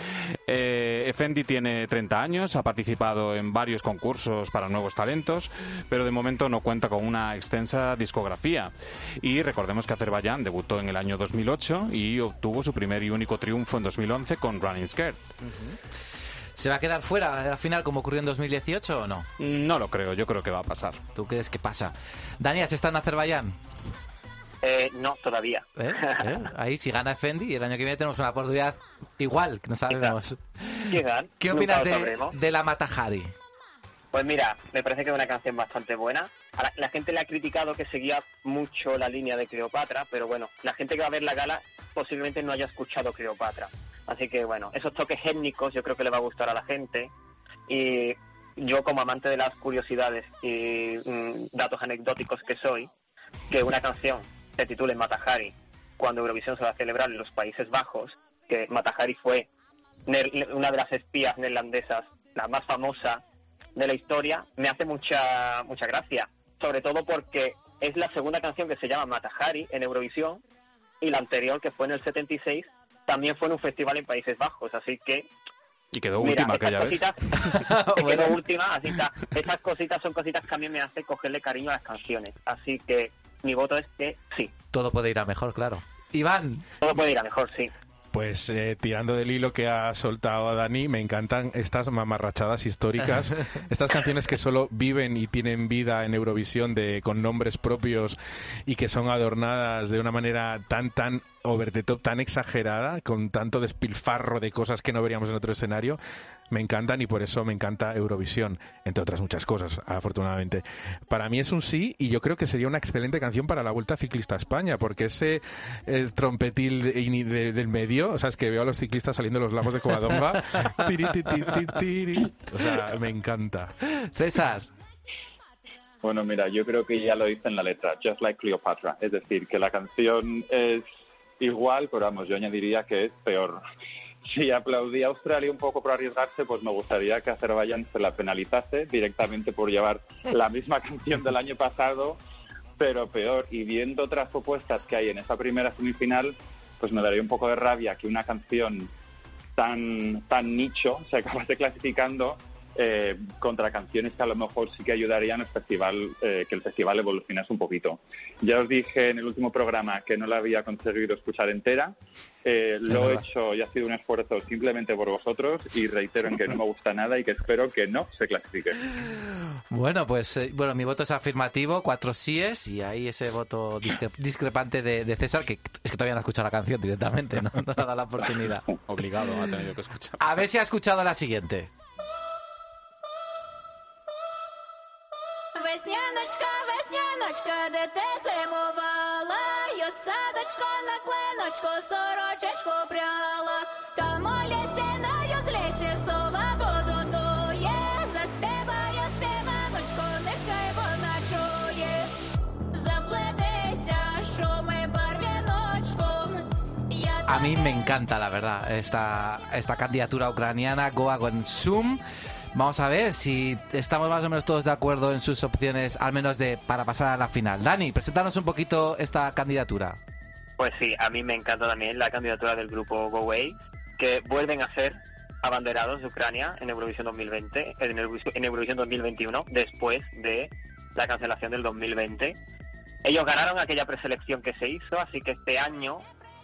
Speaker 6: Eh, Effendi tiene 30 años, ha participado en varios concursos para nuevos talentos, pero de momento no cuenta con una extensa discografía. Y recordemos que Azerbaiyán debutó en el año 2008 y obtuvo su primer y único triunfo en 2011 con Running Scared.
Speaker 4: ¿Se va a quedar fuera de la final como ocurrió en 2018 o no?
Speaker 6: No lo creo, yo creo que va a pasar.
Speaker 4: ¿Tú crees que pasa? Dani, ¿has estado en Azerbaiyán?
Speaker 9: Eh, no, todavía.
Speaker 4: ¿Eh? ¿Eh? Ahí, si gana Effendi, y el año que viene tenemos una oportunidad igual, que no sabemos. ¿Qué opinas de, de la Matahari?
Speaker 9: Pues mira, me parece que es una canción bastante buena. A la, la gente le ha criticado que seguía mucho la línea de Cleopatra, pero bueno, la gente que va a ver la gala posiblemente no haya escuchado Cleopatra. Así que bueno, esos toques étnicos yo creo que le va a gustar a la gente. Y yo como amante de las curiosidades y mm, datos anecdóticos que soy, que una canción se titule Matahari cuando Eurovisión se va a celebrar en los Países Bajos, que Matahari fue una de las espías neerlandesas, la más famosa de la historia, me hace mucha mucha gracia, sobre todo porque es la segunda canción que se llama Matahari en Eurovisión y la anterior que fue en el 76 también fue en un festival en Países Bajos, así que
Speaker 6: Y quedó
Speaker 9: Mira,
Speaker 6: última aquella vez.
Speaker 9: que quedó última, así está. Estas cositas son cositas que a mí me hace cogerle cariño a las canciones. Así que mi voto es que sí.
Speaker 4: Todo puede ir a mejor, claro. Iván.
Speaker 9: Todo puede ir a mejor, sí.
Speaker 7: Pues eh, tirando del hilo que ha soltado Dani, me encantan estas mamarrachadas históricas, estas canciones que solo viven y tienen vida en Eurovisión de, con nombres propios y que son adornadas de una manera tan, tan over the top, tan exagerada, con tanto despilfarro de cosas que no veríamos en otro escenario. Me encantan y por eso me encanta Eurovisión, entre otras muchas cosas, afortunadamente. Para mí es un sí y yo creo que sería una excelente canción para la Vuelta Ciclista a España, porque ese trompetil de- ini- de- del medio, o sea, es que veo a los ciclistas saliendo de los lagos de Covadonga. tiri, ti, ti, ti, tiri. O sea, me encanta.
Speaker 4: César.
Speaker 8: Bueno, mira, yo creo que ya lo dice en la letra, Just Like Cleopatra. Es decir, que la canción es igual, pero vamos, yo añadiría que es peor. Si aplaudí a Australia un poco por arriesgarse, pues me gustaría que Azerbaiyán se la penalizase directamente por llevar la misma canción del año pasado, pero peor. Y viendo otras propuestas que hay en esa primera semifinal, pues me daría un poco de rabia que una canción tan, tan nicho se acabase clasificando eh, contra canciones que a lo mejor sí que ayudarían al festival, eh, que el festival evolucionase un poquito. Ya os dije en el último programa que no la había conseguido escuchar entera. Eh, lo he hecho y ha sido un esfuerzo simplemente por vosotros y reitero en que no me gusta nada y que espero que no se clasifique.
Speaker 4: Bueno, pues eh, bueno, mi voto es afirmativo, cuatro síes y ahí ese voto discre- discrepante de, de César, que es que todavía no ha escuchado la canción directamente, no, no le ha dado la oportunidad.
Speaker 6: Obligado, ha tenido que escuchar.
Speaker 4: A ver si ha escuchado la siguiente.
Speaker 11: весняночка, де ти зимувала, я садочко на клиночку, сорочечку пряла. Там у лісі на юзлісі сова воду дує, заспіває співаночку, нехай вона чує. Заплетися, шуми барвіночком, я
Speaker 4: A mí me encanta, la verdad, esta, esta candidatura ucraniana, Goa con Zoom. Vamos a ver si estamos más o menos todos de acuerdo en sus opciones, al menos de para pasar a la final. Dani, preséntanos un poquito esta candidatura.
Speaker 9: Pues sí, a mí me encanta también la candidatura del grupo Go Away, que vuelven a ser abanderados de Ucrania en Eurovisión 2020, en Eurovisión, en Eurovisión 2021, después de la cancelación del 2020. Ellos ganaron aquella preselección que se hizo, así que este año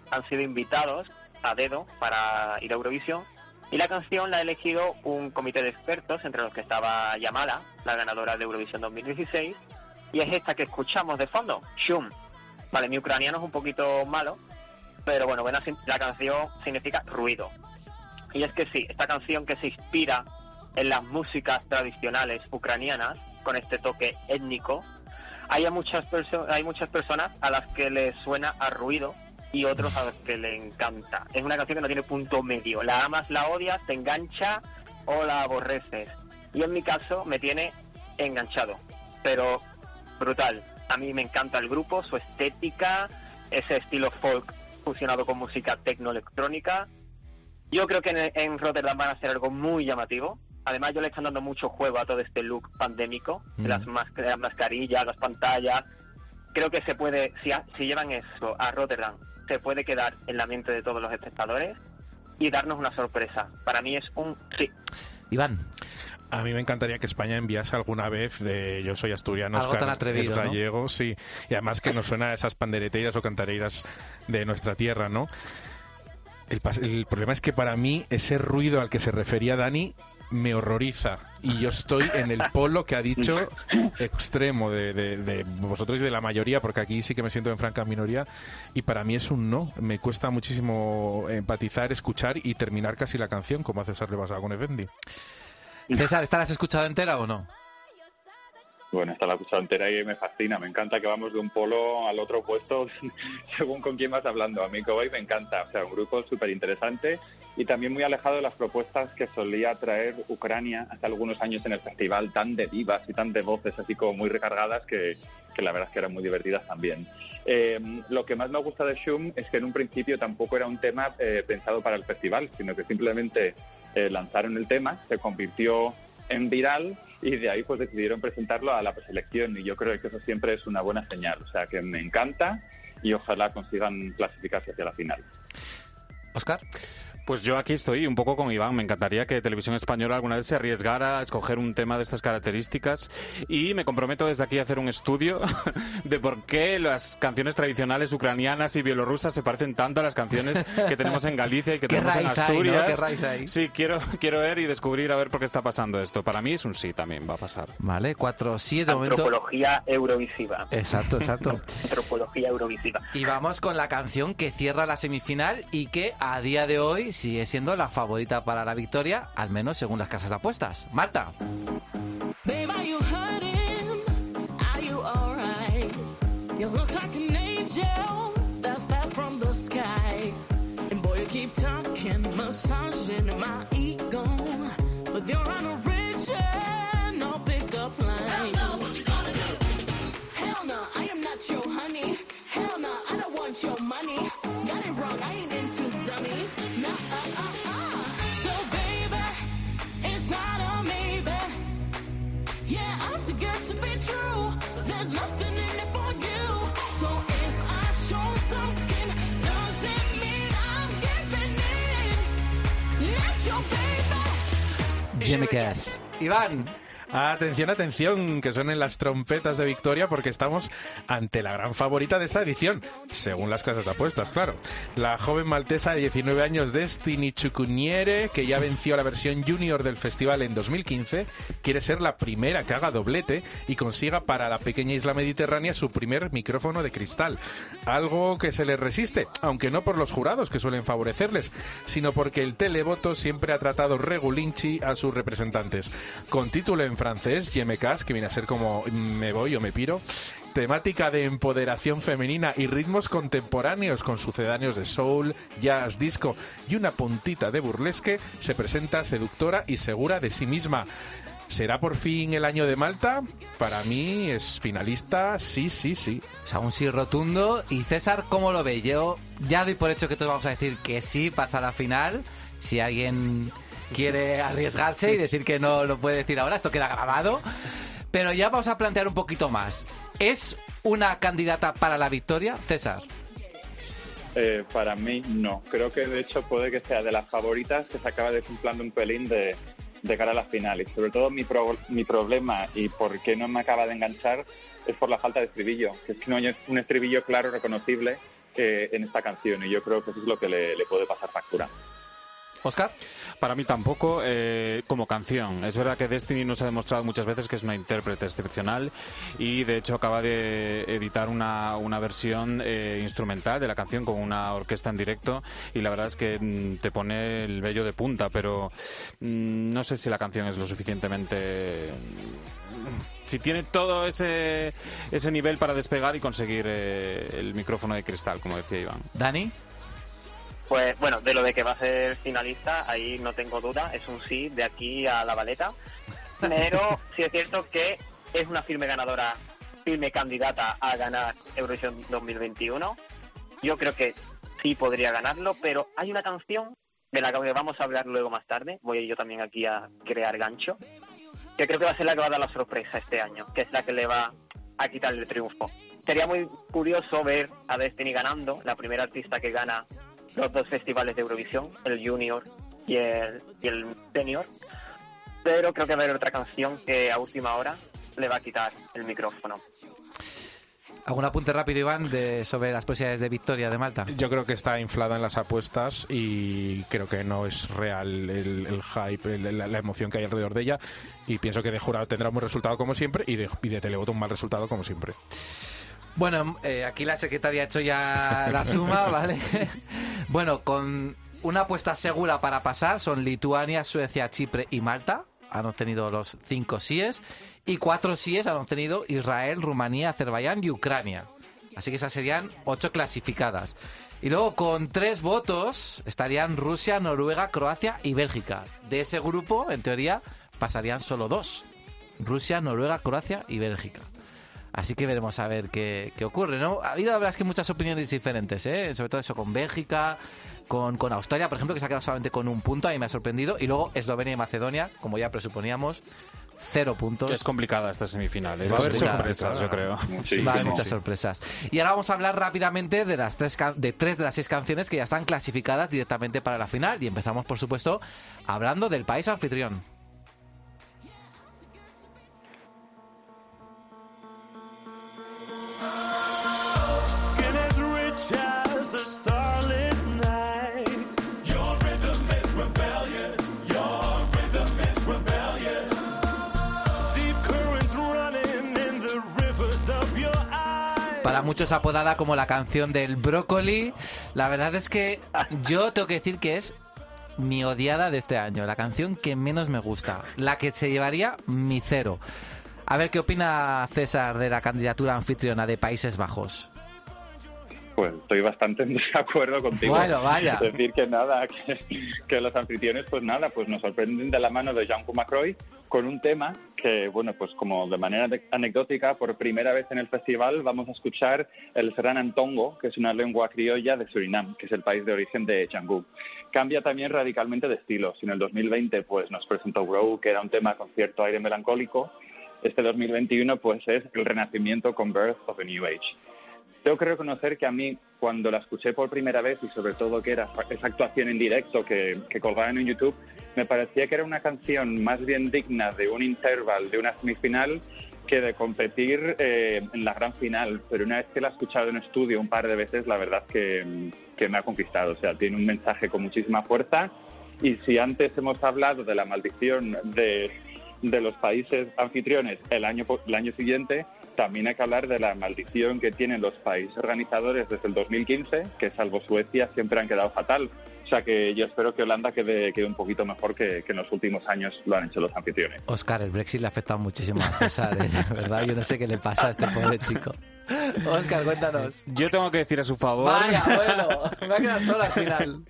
Speaker 9: han sido invitados a dedo para ir a Eurovisión. Y la canción la ha elegido un comité de expertos, entre los que estaba Yamala, la ganadora de Eurovisión 2016, y es esta que escuchamos de fondo, Shum. Vale, mi ucraniano es un poquito malo, pero bueno, bueno, la canción significa ruido. Y es que sí, esta canción que se inspira en las músicas tradicionales ucranianas, con este toque étnico, hay muchas, hay muchas personas a las que les suena a ruido y otros a los que le encanta. Es una canción que no tiene punto medio. La amas, la odias, te engancha o la aborreces. Y en mi caso me tiene enganchado, pero brutal. A mí me encanta el grupo, su estética, ese estilo folk fusionado con música tecnoelectrónica. Yo creo que en, en Rotterdam van a hacer algo muy llamativo. Además, yo le están dando mucho juego a todo este look pandémico, de las, mas- de las mascarillas, las pantallas. Creo que se puede, si, ha- si llevan eso a Rotterdam, se puede quedar en la mente de todos los espectadores y darnos una sorpresa. Para mí es un sí.
Speaker 4: Iván.
Speaker 7: A mí me encantaría que España enviase alguna vez de Yo soy asturiano,
Speaker 4: Algo
Speaker 7: Oscar
Speaker 4: tan atrevido,
Speaker 7: es
Speaker 4: ¿no?
Speaker 7: gallego, sí. Y además que nos suena a esas pandereteiras o cantareiras de nuestra tierra, ¿no? El problema es que para mí ese ruido al que se refería Dani me horroriza. Y yo estoy en el polo que ha dicho extremo de, de- vosotros y de la mayoría, porque aquí sí que me siento en franca minoría. Y para mí es un no. Me cuesta muchísimo empatizar, escuchar y terminar casi la canción, como a César le pasaba con Effendi.
Speaker 4: César, ¿esta la has entera o no?
Speaker 8: Bueno, esta la escuchado entera y me fascina. Me encanta que vamos de un polo al otro opuesto según con quién vas hablando. A mí Cowboy me encanta. O sea, un grupo súper interesante y también muy alejado de las propuestas que solía traer Ucrania hace algunos años en el festival, tan de divas y tan de voces así como muy recargadas que, que la verdad es que eran muy divertidas también. Eh, lo que más me gusta de Shum es que en un principio tampoco era un tema eh, pensado para el festival, sino que simplemente eh, lanzaron el tema, se convirtió en viral y de ahí pues decidieron presentarlo a la preselección y yo creo que eso siempre es una buena señal, o sea que me encanta y ojalá consigan clasificarse hacia la final.
Speaker 4: Oscar.
Speaker 6: Pues yo aquí estoy un poco con Iván. Me encantaría que Televisión Española alguna vez se arriesgara a escoger un tema de estas características y me comprometo desde aquí a hacer un estudio de por qué las canciones tradicionales ucranianas y bielorrusas se parecen tanto a las canciones que tenemos en Galicia y que
Speaker 4: ¿Qué
Speaker 6: tenemos en
Speaker 4: raíz hay, no?
Speaker 6: Asturias. Sí, quiero, quiero ver y descubrir a ver por qué está pasando esto. Para mí es un sí también, va a pasar.
Speaker 4: Vale, cuatro sí de momento.
Speaker 9: Antropología eurovisiva.
Speaker 4: Exacto, exacto.
Speaker 9: Antropología eurovisiva.
Speaker 4: Y vamos con la canción que cierra la semifinal y que a día de hoy sigue siendo la favorita para la victoria, al menos según las casas de apuestas. Marta.
Speaker 10: Babe, are you hurting? Are you alright?
Speaker 4: Jimmy Cass. Iván.
Speaker 7: Atención, atención, que suenen las trompetas de victoria porque estamos ante la gran favorita de esta edición, según las casas de apuestas, claro. La joven maltesa de 19 años, Destiny Chukuniere, que ya venció la versión junior del festival en 2015, quiere ser la primera que haga doblete y consiga para la pequeña isla mediterránea su primer micrófono de cristal. Algo que se le resiste, aunque no por los jurados que suelen favorecerles, sino porque el televoto siempre ha tratado regulinchi a sus representantes. Con título en francés, casse, que viene a ser como me voy o me piro. Temática de empoderación femenina y ritmos contemporáneos con sucedáneos de soul, jazz, disco y una puntita de burlesque, se presenta seductora y segura de sí misma. ¿Será por fin el año de Malta? Para mí es finalista, sí, sí, sí.
Speaker 4: Sea, un sí rotundo. Y César, ¿cómo lo ve? Yo ya doy por hecho que todos vamos a decir que sí pasa la final. Si alguien quiere arriesgarse y decir que no lo puede decir ahora, esto queda grabado. Pero ya vamos a plantear un poquito más. ¿Es una candidata para la victoria, César?
Speaker 8: eh, para mí no. Creo que de hecho puede que sea de las favoritas que se acaba desinflando un pelín de, de cara a la final. Y sobre todo mi, pro- mi problema y por qué no me acaba de enganchar es por la falta de estribillo, que no hay un estribillo claro, reconocible en esta canción. Y yo creo que eso es lo que le, le puede pasar factura.
Speaker 4: Oscar.
Speaker 6: Para mí tampoco eh, como canción. Es verdad que Destiny nos ha demostrado muchas veces que es una intérprete excepcional y de hecho acaba de editar una, una versión eh, instrumental de la canción con una orquesta en directo y la verdad es que mm, te pone el vello de punta, pero mm, no sé si la canción es lo suficientemente... Si tiene todo ese, ese nivel para despegar y conseguir eh, el micrófono de cristal, como decía Iván.
Speaker 4: Dani.
Speaker 9: Pues bueno, de lo de que va a ser finalista, ahí no tengo duda, es un sí de aquí a la baleta. Pero sí es cierto que es una firme ganadora, firme candidata a ganar Eurovisión 2021. Yo creo que sí podría ganarlo, pero hay una canción de la que vamos a hablar luego más tarde. Voy yo también aquí a crear gancho, que creo que va a ser la que va a dar la sorpresa este año, que es la que le va a quitar el triunfo. Sería muy curioso ver a Destiny ganando, la primera artista que gana los dos festivales de Eurovisión, el Junior y el, y el Senior. Pero creo que va a haber otra canción que a última hora le va a quitar el micrófono.
Speaker 4: ¿Algún apunte rápido, Iván, de, sobre las posibilidades de victoria de Malta?
Speaker 7: Yo creo que está inflada en las apuestas y creo que no es real el, el hype, el- la, la emoción que hay alrededor de ella. Y pienso que de jurado tendrá un buen resultado como siempre y de, y de televoto un mal resultado como siempre.
Speaker 4: Bueno, eh, aquí la secretaria ha hecho ya la suma, ¿vale? bueno, con una apuesta segura para pasar son Lituania, Suecia, Chipre y Malta. Han obtenido los cinco síes. Y cuatro síes han obtenido Israel, Rumanía, Azerbaiyán y Ucrania. Así que esas serían ocho clasificadas. Y luego con tres votos estarían Rusia, Noruega, Croacia y Bélgica. De ese grupo, en teoría, pasarían solo dos. Rusia, Noruega, Croacia y Bélgica. Así que veremos a ver qué, qué ocurre, ¿no? Ha habido, la verdad, es que muchas opiniones diferentes, ¿eh? Sobre todo eso con Bélgica, con, con Australia, por ejemplo, que se ha quedado solamente con un punto, a mí me ha sorprendido. Y luego Eslovenia y Macedonia, como ya presuponíamos, cero puntos.
Speaker 6: Es complicada esta semifinal. ¿eh?
Speaker 4: Es
Speaker 6: Va a haber
Speaker 4: complicada.
Speaker 6: sorpresas, yo creo.
Speaker 4: Va a haber muchas sorpresas. Y ahora vamos a hablar rápidamente de las tres can- de tres de las seis canciones que ya están clasificadas directamente para la final. Y empezamos, por supuesto, hablando del país anfitrión. Muchos apodada como la canción del brócoli. La verdad es que yo tengo que decir que es mi odiada de este año, la canción que menos me gusta, la que se llevaría mi cero. A ver qué opina César de la candidatura anfitriona de Países Bajos.
Speaker 8: Pues estoy bastante en desacuerdo contigo.
Speaker 4: Bueno, vaya.
Speaker 8: Es decir, que nada, que, que los anfitriones, pues nada, pues nos sorprenden de la mano de Jean Macroy con un tema que, bueno, pues como de manera de- anecdótica, por primera vez en el festival vamos a escuchar el Serranantongo, que es una lengua criolla de Surinam, que es el país de origen de Cangú. Cambia también radicalmente de estilo. Si en el 2020 pues nos presentó Grow, que era un tema con cierto aire melancólico, este 2021 pues es el renacimiento con Birth of a New Age. Tengo que reconocer que a mí, cuando la escuché por primera vez y sobre todo que era esa actuación en directo que, que colgaban en YouTube, me parecía que era una canción más bien digna de un interval, de una semifinal, que de competir eh, en la gran final. Pero una vez que la he escuchado en estudio un par de veces, la verdad que, que me ha conquistado. O sea, tiene un mensaje con muchísima fuerza. Y si antes hemos hablado de la maldición de, de los países anfitriones el año, el año siguiente, también hay que hablar de la maldición que tienen los países organizadores desde el 2015, que salvo Suecia siempre han quedado fatal. O sea que yo espero que Holanda quede, quede un poquito mejor que, que en los últimos años lo han hecho los anfitriones.
Speaker 4: Oscar, el Brexit le ha afectado muchísimo a César, ¿eh? verdad. Yo no sé qué le pasa a este pobre chico. Oscar, cuéntanos.
Speaker 6: Yo tengo que decir a su favor
Speaker 4: Vaya, bueno, me va a quedar solo al final.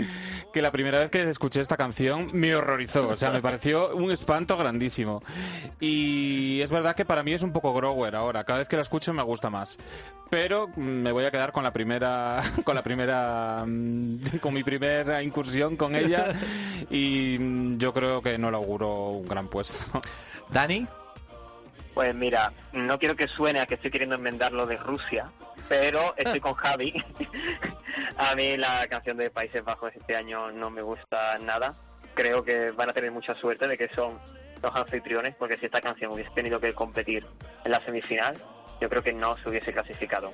Speaker 6: que la primera vez que escuché esta canción me horrorizó, o sea, me pareció un espanto grandísimo. Y es verdad que para mí es un poco grower ahora, cada vez que la escucho me gusta más. Pero me voy a quedar con la primera con la primera mm, con mi primera incursión con ella y mm, yo creo que no le auguro un gran puesto.
Speaker 4: Dani,
Speaker 9: Pues mira, no quiero que suene a que estoy queriendo enmendar lo de Rusia, pero estoy con Javi. a mí la canción de Países Bajos este año no me gusta nada. Creo que van a tener mucha suerte de que son los anfitriones, porque si esta canción hubiese tenido que competir en la semifinal, yo creo que no se hubiese clasificado.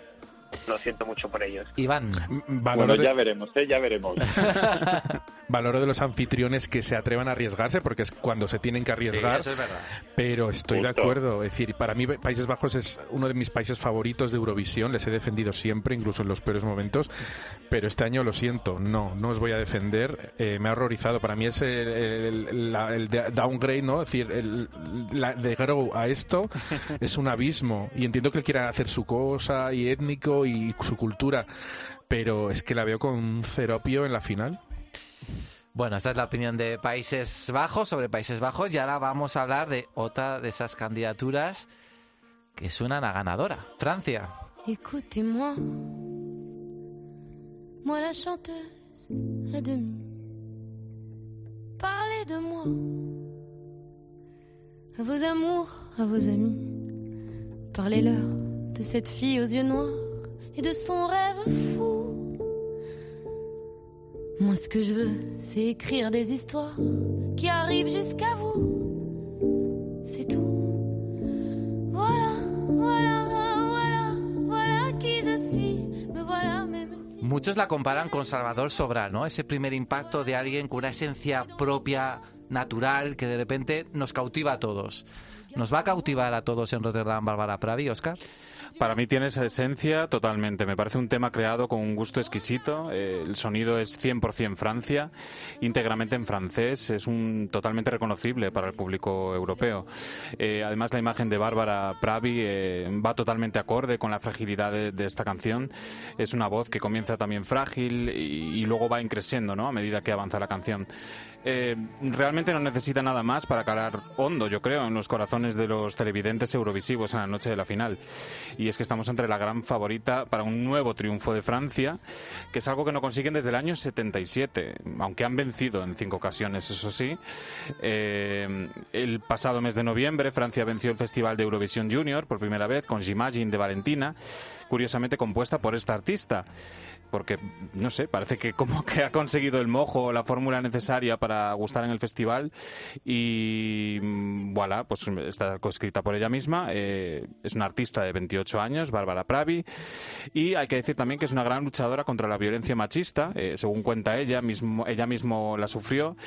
Speaker 9: Lo siento mucho por ellos.
Speaker 4: Iván.
Speaker 7: Valoro
Speaker 8: Bueno,
Speaker 7: de-
Speaker 8: ya veremos, ¿eh? Ya veremos.
Speaker 7: Valoro de los anfitriones que se atrevan a arriesgarse, porque es cuando se tienen que arriesgar.
Speaker 4: eso es verdad.
Speaker 7: Pero estoy de acuerdo. Es decir, para mí Países Bajos es uno de mis países favoritos de Eurovisión. Les he defendido siempre, incluso en los peores momentos. Pero este año lo siento, no, no os voy a defender. Eh, me ha horrorizado. Para mí es el, el- la- el de- downgrade, ¿no? Es decir, el, la- de grow a esto es un abismo. Y entiendo que él quiera hacer su cosa y étnico y su cultura. Pero es que la veo con ceropio en la final.
Speaker 4: Bueno, esta es la opinión de Países Bajos sobre Países Bajos y ahora vamos a hablar de otra de esas candidaturas que suenan a ganadora, Francia.
Speaker 11: Écoutez-moi, moi la chanteuse à demi. Parlez de moi, à vos amours, à vos amis. Parlez-leur de cette fille aux yeux noirs et.
Speaker 4: Muchos la comparan con Salvador Sobral, ¿no? Ese primer impacto de alguien con una esencia propia, natural, que de repente nos cautiva a todos. ¿Nos va a cautivar a todos en Rotterdam Bárbara Pravi, Oscar?
Speaker 6: Para mí tiene esa esencia totalmente. Me parece un tema creado con un gusto exquisito. Eh, el sonido es 100% Francia, íntegramente en francés. Es un totalmente reconocible para el público europeo. Eh, además, la imagen de Bárbara Pravi eh, va totalmente acorde con la fragilidad de, esta canción. Es una voz que comienza también frágil y, luego va increciendo ¿no? a medida que avanza la canción. Realmente no necesita nada más para calar hondo, yo creo, en los corazones de los televidentes eurovisivos en la noche de la final. Es que estamos entre la gran favorita para un nuevo triunfo de Francia, que es algo que no consiguen desde el año 77, aunque han vencido en cinco ocasiones, eso sí. Eh, el pasado mes de noviembre, Francia venció el Festival de Eurovisión Junior por primera vez con J'imagine de Valentina, curiosamente compuesta por esta artista porque no sé, parece que como que ha conseguido el mojo, la fórmula necesaria para gustar en el festival y mm, voilà, pues está coescrita por ella misma, eh, es una artista de 28 años, Bárbara Pravi, y hay que decir también que es una gran luchadora contra la violencia machista, eh, según cuenta ella, mismo, ella mismo la sufrió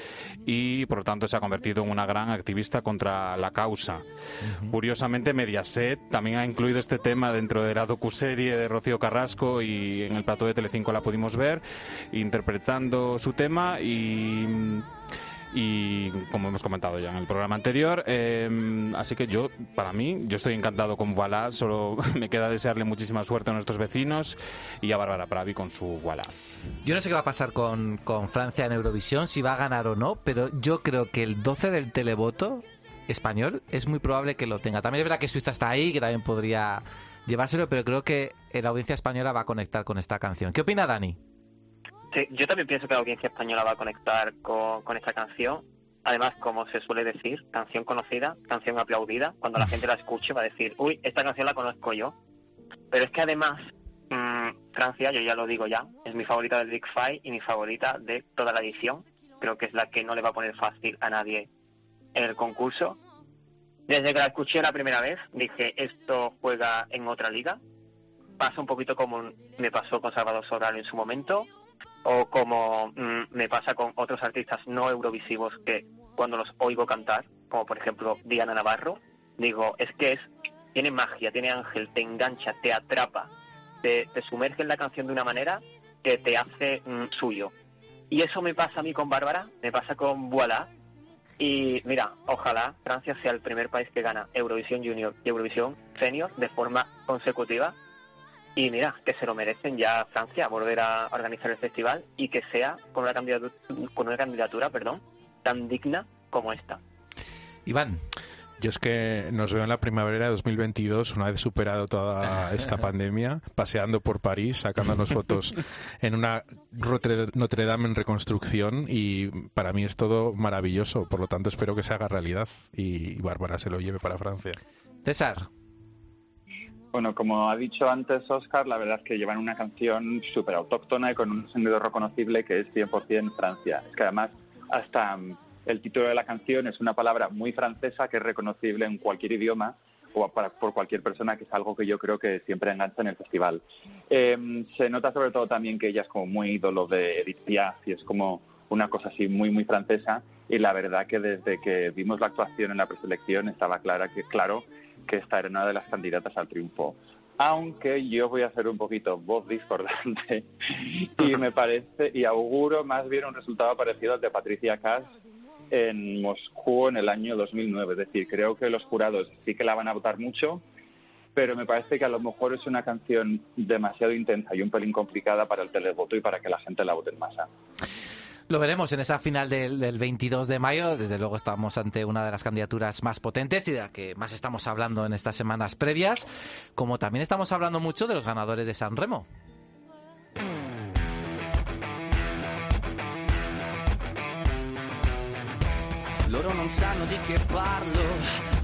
Speaker 6: y por lo tanto se ha convertido en una gran activista contra la causa. Curiosamente, Mediaset también ha incluido este tema dentro de la docuserie de Rocío Carrasco y en el plató de Telecinco la pudimos ver interpretando su tema y y como hemos comentado ya en el programa anterior eh, así que yo para mí yo estoy encantado con Voilà solo me queda desearle muchísima suerte a nuestros vecinos y a Bárbara Pravi con su Voilà
Speaker 4: Yo no sé qué va a pasar con, con Francia en Eurovisión, si va a ganar o no, pero yo creo que el 12 del televoto español es muy probable que lo tenga. También es verdad que Suiza está ahí, que también podría llevárselo, pero creo que la audiencia española va a conectar con esta canción. ¿Qué opina Dani?
Speaker 9: Sí, yo también pienso que la audiencia española va a conectar con, con esta canción. Además, como se suele decir, canción conocida, canción aplaudida. Cuando la gente la escuche va a decir, uy, esta canción la conozco yo. Pero es que además, mm, Francia, yo ya lo digo ya, es mi favorita del Big Five y mi favorita de toda la edición. Creo que es la que no le va a poner fácil a nadie en el concurso. Desde que la escuché la primera vez, dije, esto juega en otra liga. Pasa un poquito como me pasó con Salvador Sobral en su momento, o como mm, me pasa con otros artistas no eurovisivos que cuando los oigo cantar, como por ejemplo Diana Navarro, digo, es que es tiene magia, tiene ángel, te engancha, te atrapa, te, te sumerge en la canción de una manera que te hace mm, suyo. Y eso me pasa a mí con Bárbara, me pasa con Voilà. Y mira, ojalá Francia sea el primer país que gana Eurovisión Junior y Eurovisión Senior de forma consecutiva. Y mira, que se lo merecen ya Francia volver a organizar el festival y que sea con una candidatura, con una candidatura perdón, tan digna como esta.
Speaker 4: Iván.
Speaker 7: Yo es que nos veo en la primavera de 2022, una vez superado toda esta pandemia, paseando por París, sacándonos fotos en una Notre Dame en reconstrucción y para mí es todo maravilloso, por lo tanto espero que se haga realidad y Bárbara se lo lleve para Francia.
Speaker 4: César.
Speaker 8: Bueno, como ha dicho antes Oscar, la verdad es que llevan una canción súper autóctona y con un sonido reconocible que es 100% Francia. Es que además hasta el título de la canción es una palabra muy francesa que es reconocible en cualquier idioma o para- por cualquier persona, que es algo que yo creo que siempre engancha en el festival. Eh, se nota sobre todo también que ella es como muy ídolo de Edith Piaf y es como una cosa así muy, muy francesa. Y la verdad que desde que vimos la actuación en la preselección estaba clara que, claro que esta era una de las candidatas al triunfo. Aunque yo voy a hacer un poquito voz discordante y me parece, y auguro más bien un resultado parecido al de Patricia Kass en Moscú en el año 2009. Es decir, creo que los jurados sí que la van a votar mucho, pero me parece que a lo mejor es una canción demasiado intensa y un pelín complicada para el televoto y para que la gente la vote en masa.
Speaker 4: Lo veremos en esa final del, del 22 de mayo. Desde luego estamos ante una de las candidaturas más potentes y de la que más estamos hablando en estas semanas previas, como también estamos hablando mucho de los ganadores de San Remo.
Speaker 13: Loro non sanno di che parlo,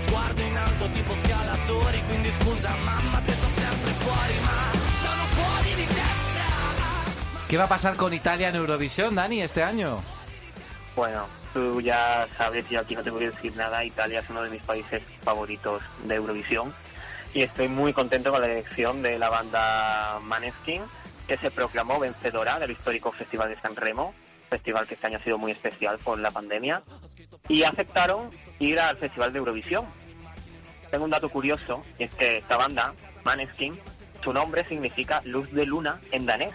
Speaker 13: sguardo in alto tipo scalatori, quindi scusa mamma se sto sempre fuori, ma sono fuori di testa.
Speaker 4: ¿Qué va a pasar con Italia en Eurovisión, Dani, este año?
Speaker 9: Bueno, tú ya sabes, yo aquí no tengo que decir nada, Italia es uno de mis países favoritos de Eurovisión y estoy muy contento con la elección de la banda Maneskin, que se proclamó vencedora del histórico Festival de San Remo, festival que este año ha sido muy especial por la pandemia, y aceptaron ir al Festival de Eurovisión. Tengo un dato curioso, y es que esta banda, Maneskin, su nombre significa luz de luna en danés.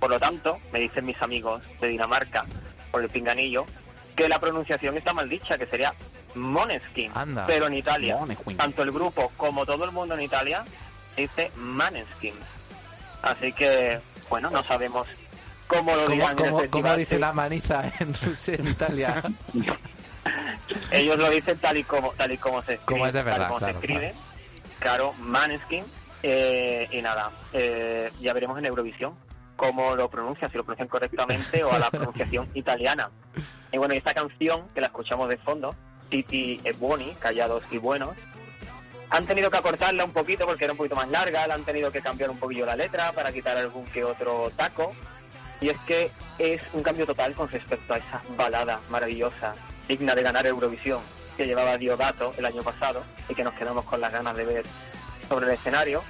Speaker 9: Por lo tanto, me dicen mis amigos de Dinamarca, por el pinganillo, que la pronunciación está mal dicha, que sería Moneskin.
Speaker 4: Anda.
Speaker 9: Pero en Italia,
Speaker 6: Moneskin.
Speaker 9: tanto el grupo como todo el mundo en Italia dice Maneskin. Así que, bueno, no sabemos cómo lo
Speaker 4: ¿Cómo,
Speaker 9: dirán
Speaker 4: cómo- cómo dice la maniza en Rusia, en Italia?
Speaker 9: Ellos lo dicen tal y como tal y como se escribe,
Speaker 4: Como es de
Speaker 9: tal
Speaker 4: verdad,
Speaker 9: como se
Speaker 4: claro,
Speaker 9: escribe. Claro, Maneskin. Eh, y nada, eh, ya veremos en Eurovisión cómo lo pronuncian, si lo pronuncian correctamente o a la pronunciación italiana. Y bueno, y esta canción que la escuchamos de fondo, Titi e Buoni, Callados y Buenos, han tenido que acortarla un poquito porque era un poquito más larga, la han tenido que cambiar un poquillo la letra para quitar algún que otro taco. Y es que es un cambio total con respecto a esa balada maravillosa, digna de ganar Eurovisión, que llevaba Diodato el año pasado y que nos quedamos con las ganas de ver sobre el escenario.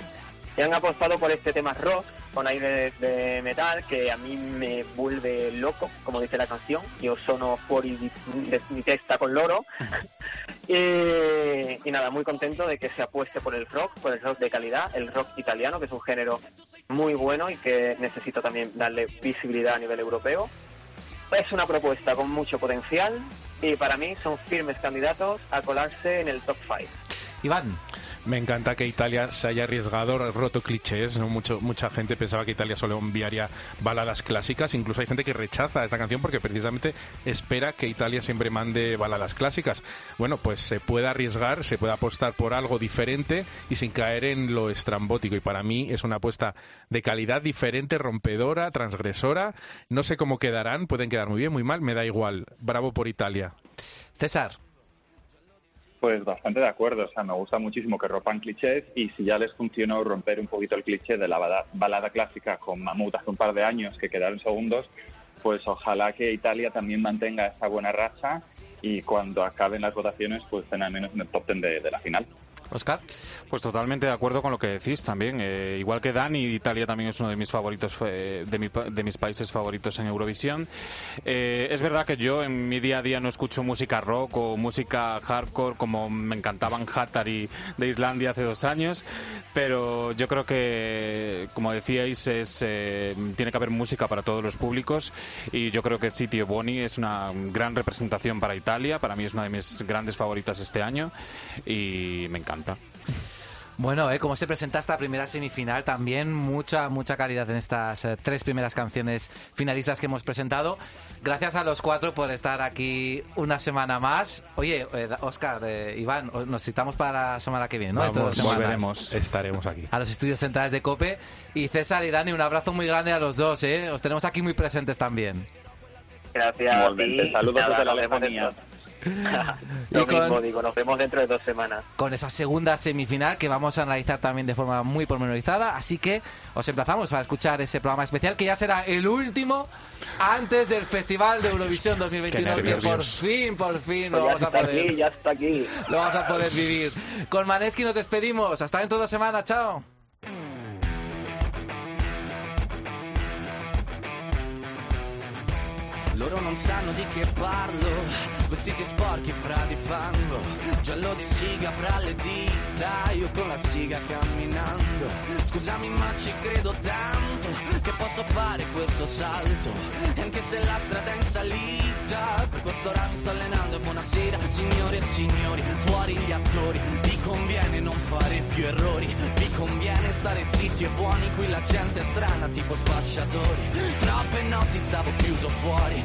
Speaker 9: Y han apostado por este tema rock, con aire de metal, que a mí me vuelve loco, como dice la canción. Yo sono fuori di, de mi testa con loro. y, y nada, muy contento de que se apueste por el rock, por el rock de calidad, el rock italiano, que es un género muy bueno y que necesita también darle visibilidad a nivel europeo. Es una propuesta con mucho potencial y para mí son firmes candidatos a colarse en el top 5.
Speaker 4: Iván.
Speaker 7: Me encanta que Italia se haya arriesgado, roto clichés. ¿no? Mucho, mucha gente pensaba que Italia solo enviaría baladas clásicas. Incluso hay gente que rechaza esta canción porque precisamente espera que Italia siempre mande baladas clásicas. Bueno, pues se puede arriesgar, se puede apostar por algo diferente y sin caer en lo estrambótico. Y para mí es una apuesta de calidad diferente, rompedora, transgresora. No sé cómo quedarán, pueden quedar muy bien, muy mal, me da igual. Bravo por Italia.
Speaker 4: César.
Speaker 8: Pues bastante de acuerdo, o sea, me gusta muchísimo que rompan clichés y si ya les funcionó romper un poquito el cliché de la bala- balada clásica con Mamut hace un par de años que quedaron segundos, pues ojalá que Italia también mantenga esa buena racha y cuando acaben las votaciones pues estén al menos en el top ten de, de la final.
Speaker 4: Oscar.
Speaker 6: Pues totalmente de acuerdo con lo que decís también. Eh, igual que Dani, Italia también es uno de mis favoritos, eh, de, mis países favoritos en Eurovisión. Eh, es verdad que yo en mi día a día no escucho música rock o música hardcore como me encantaban Hattari de Islandia hace dos años, pero yo creo que, como decíais, es, tiene que haber música para todos los públicos y yo creo que City Boni es una gran representación para Italia. Para mí es una de mis grandes favoritas este año y me encanta.
Speaker 4: Bueno, ¿eh? Como se presenta esta primera semifinal, también mucha, mucha calidad en estas eh, tres primeras canciones finalistas que hemos presentado. Gracias a los cuatro por estar aquí una semana más. Oye, eh, Oscar, eh, Iván, os- nos citamos para la semana que viene, ¿no?
Speaker 7: Vamos, volveremos. Estaremos aquí.
Speaker 4: A los estudios centrales de COPE. Y César y Dani, un abrazo muy grande a los dos, ¿eh? Os tenemos aquí muy presentes también.
Speaker 9: Gracias.
Speaker 8: Igualmente, saludos desde la
Speaker 9: nos dentro-
Speaker 4: Y
Speaker 9: Lo
Speaker 4: con-
Speaker 9: mismo digo, nos vemos dentro de dos semanas.
Speaker 4: con esa segunda semifinal que vamos a analizar también de forma muy pormenorizada. Así que os emplazamos para escuchar ese programa especial que ya será el último antes del Festival de Eurovisión 2021
Speaker 7: Qué
Speaker 4: que por fin, por fin
Speaker 9: Pues
Speaker 4: lo
Speaker 9: ya
Speaker 4: vamos a poder,
Speaker 9: aquí, ya está aquí.
Speaker 4: lo vamos a poder vivir. Con Maneski nos despedimos. Hasta dentro de dos semanas. Chao.
Speaker 13: Loro non sanno di che parlo, vestiti sporchi fra di fango, giallo di siga fra le dita, io con la siga camminando. Scusami ma ci credo tanto che posso fare questo salto, e anche se la strada è in salita, per questo ora mi sto allenando. E buonasera signore e signori, fuori gli attori, vi conviene non fare più errori, vi conviene stare zitti e buoni, qui la gente è strana tipo spacciatori, troppe notti stavo chiuso fuori,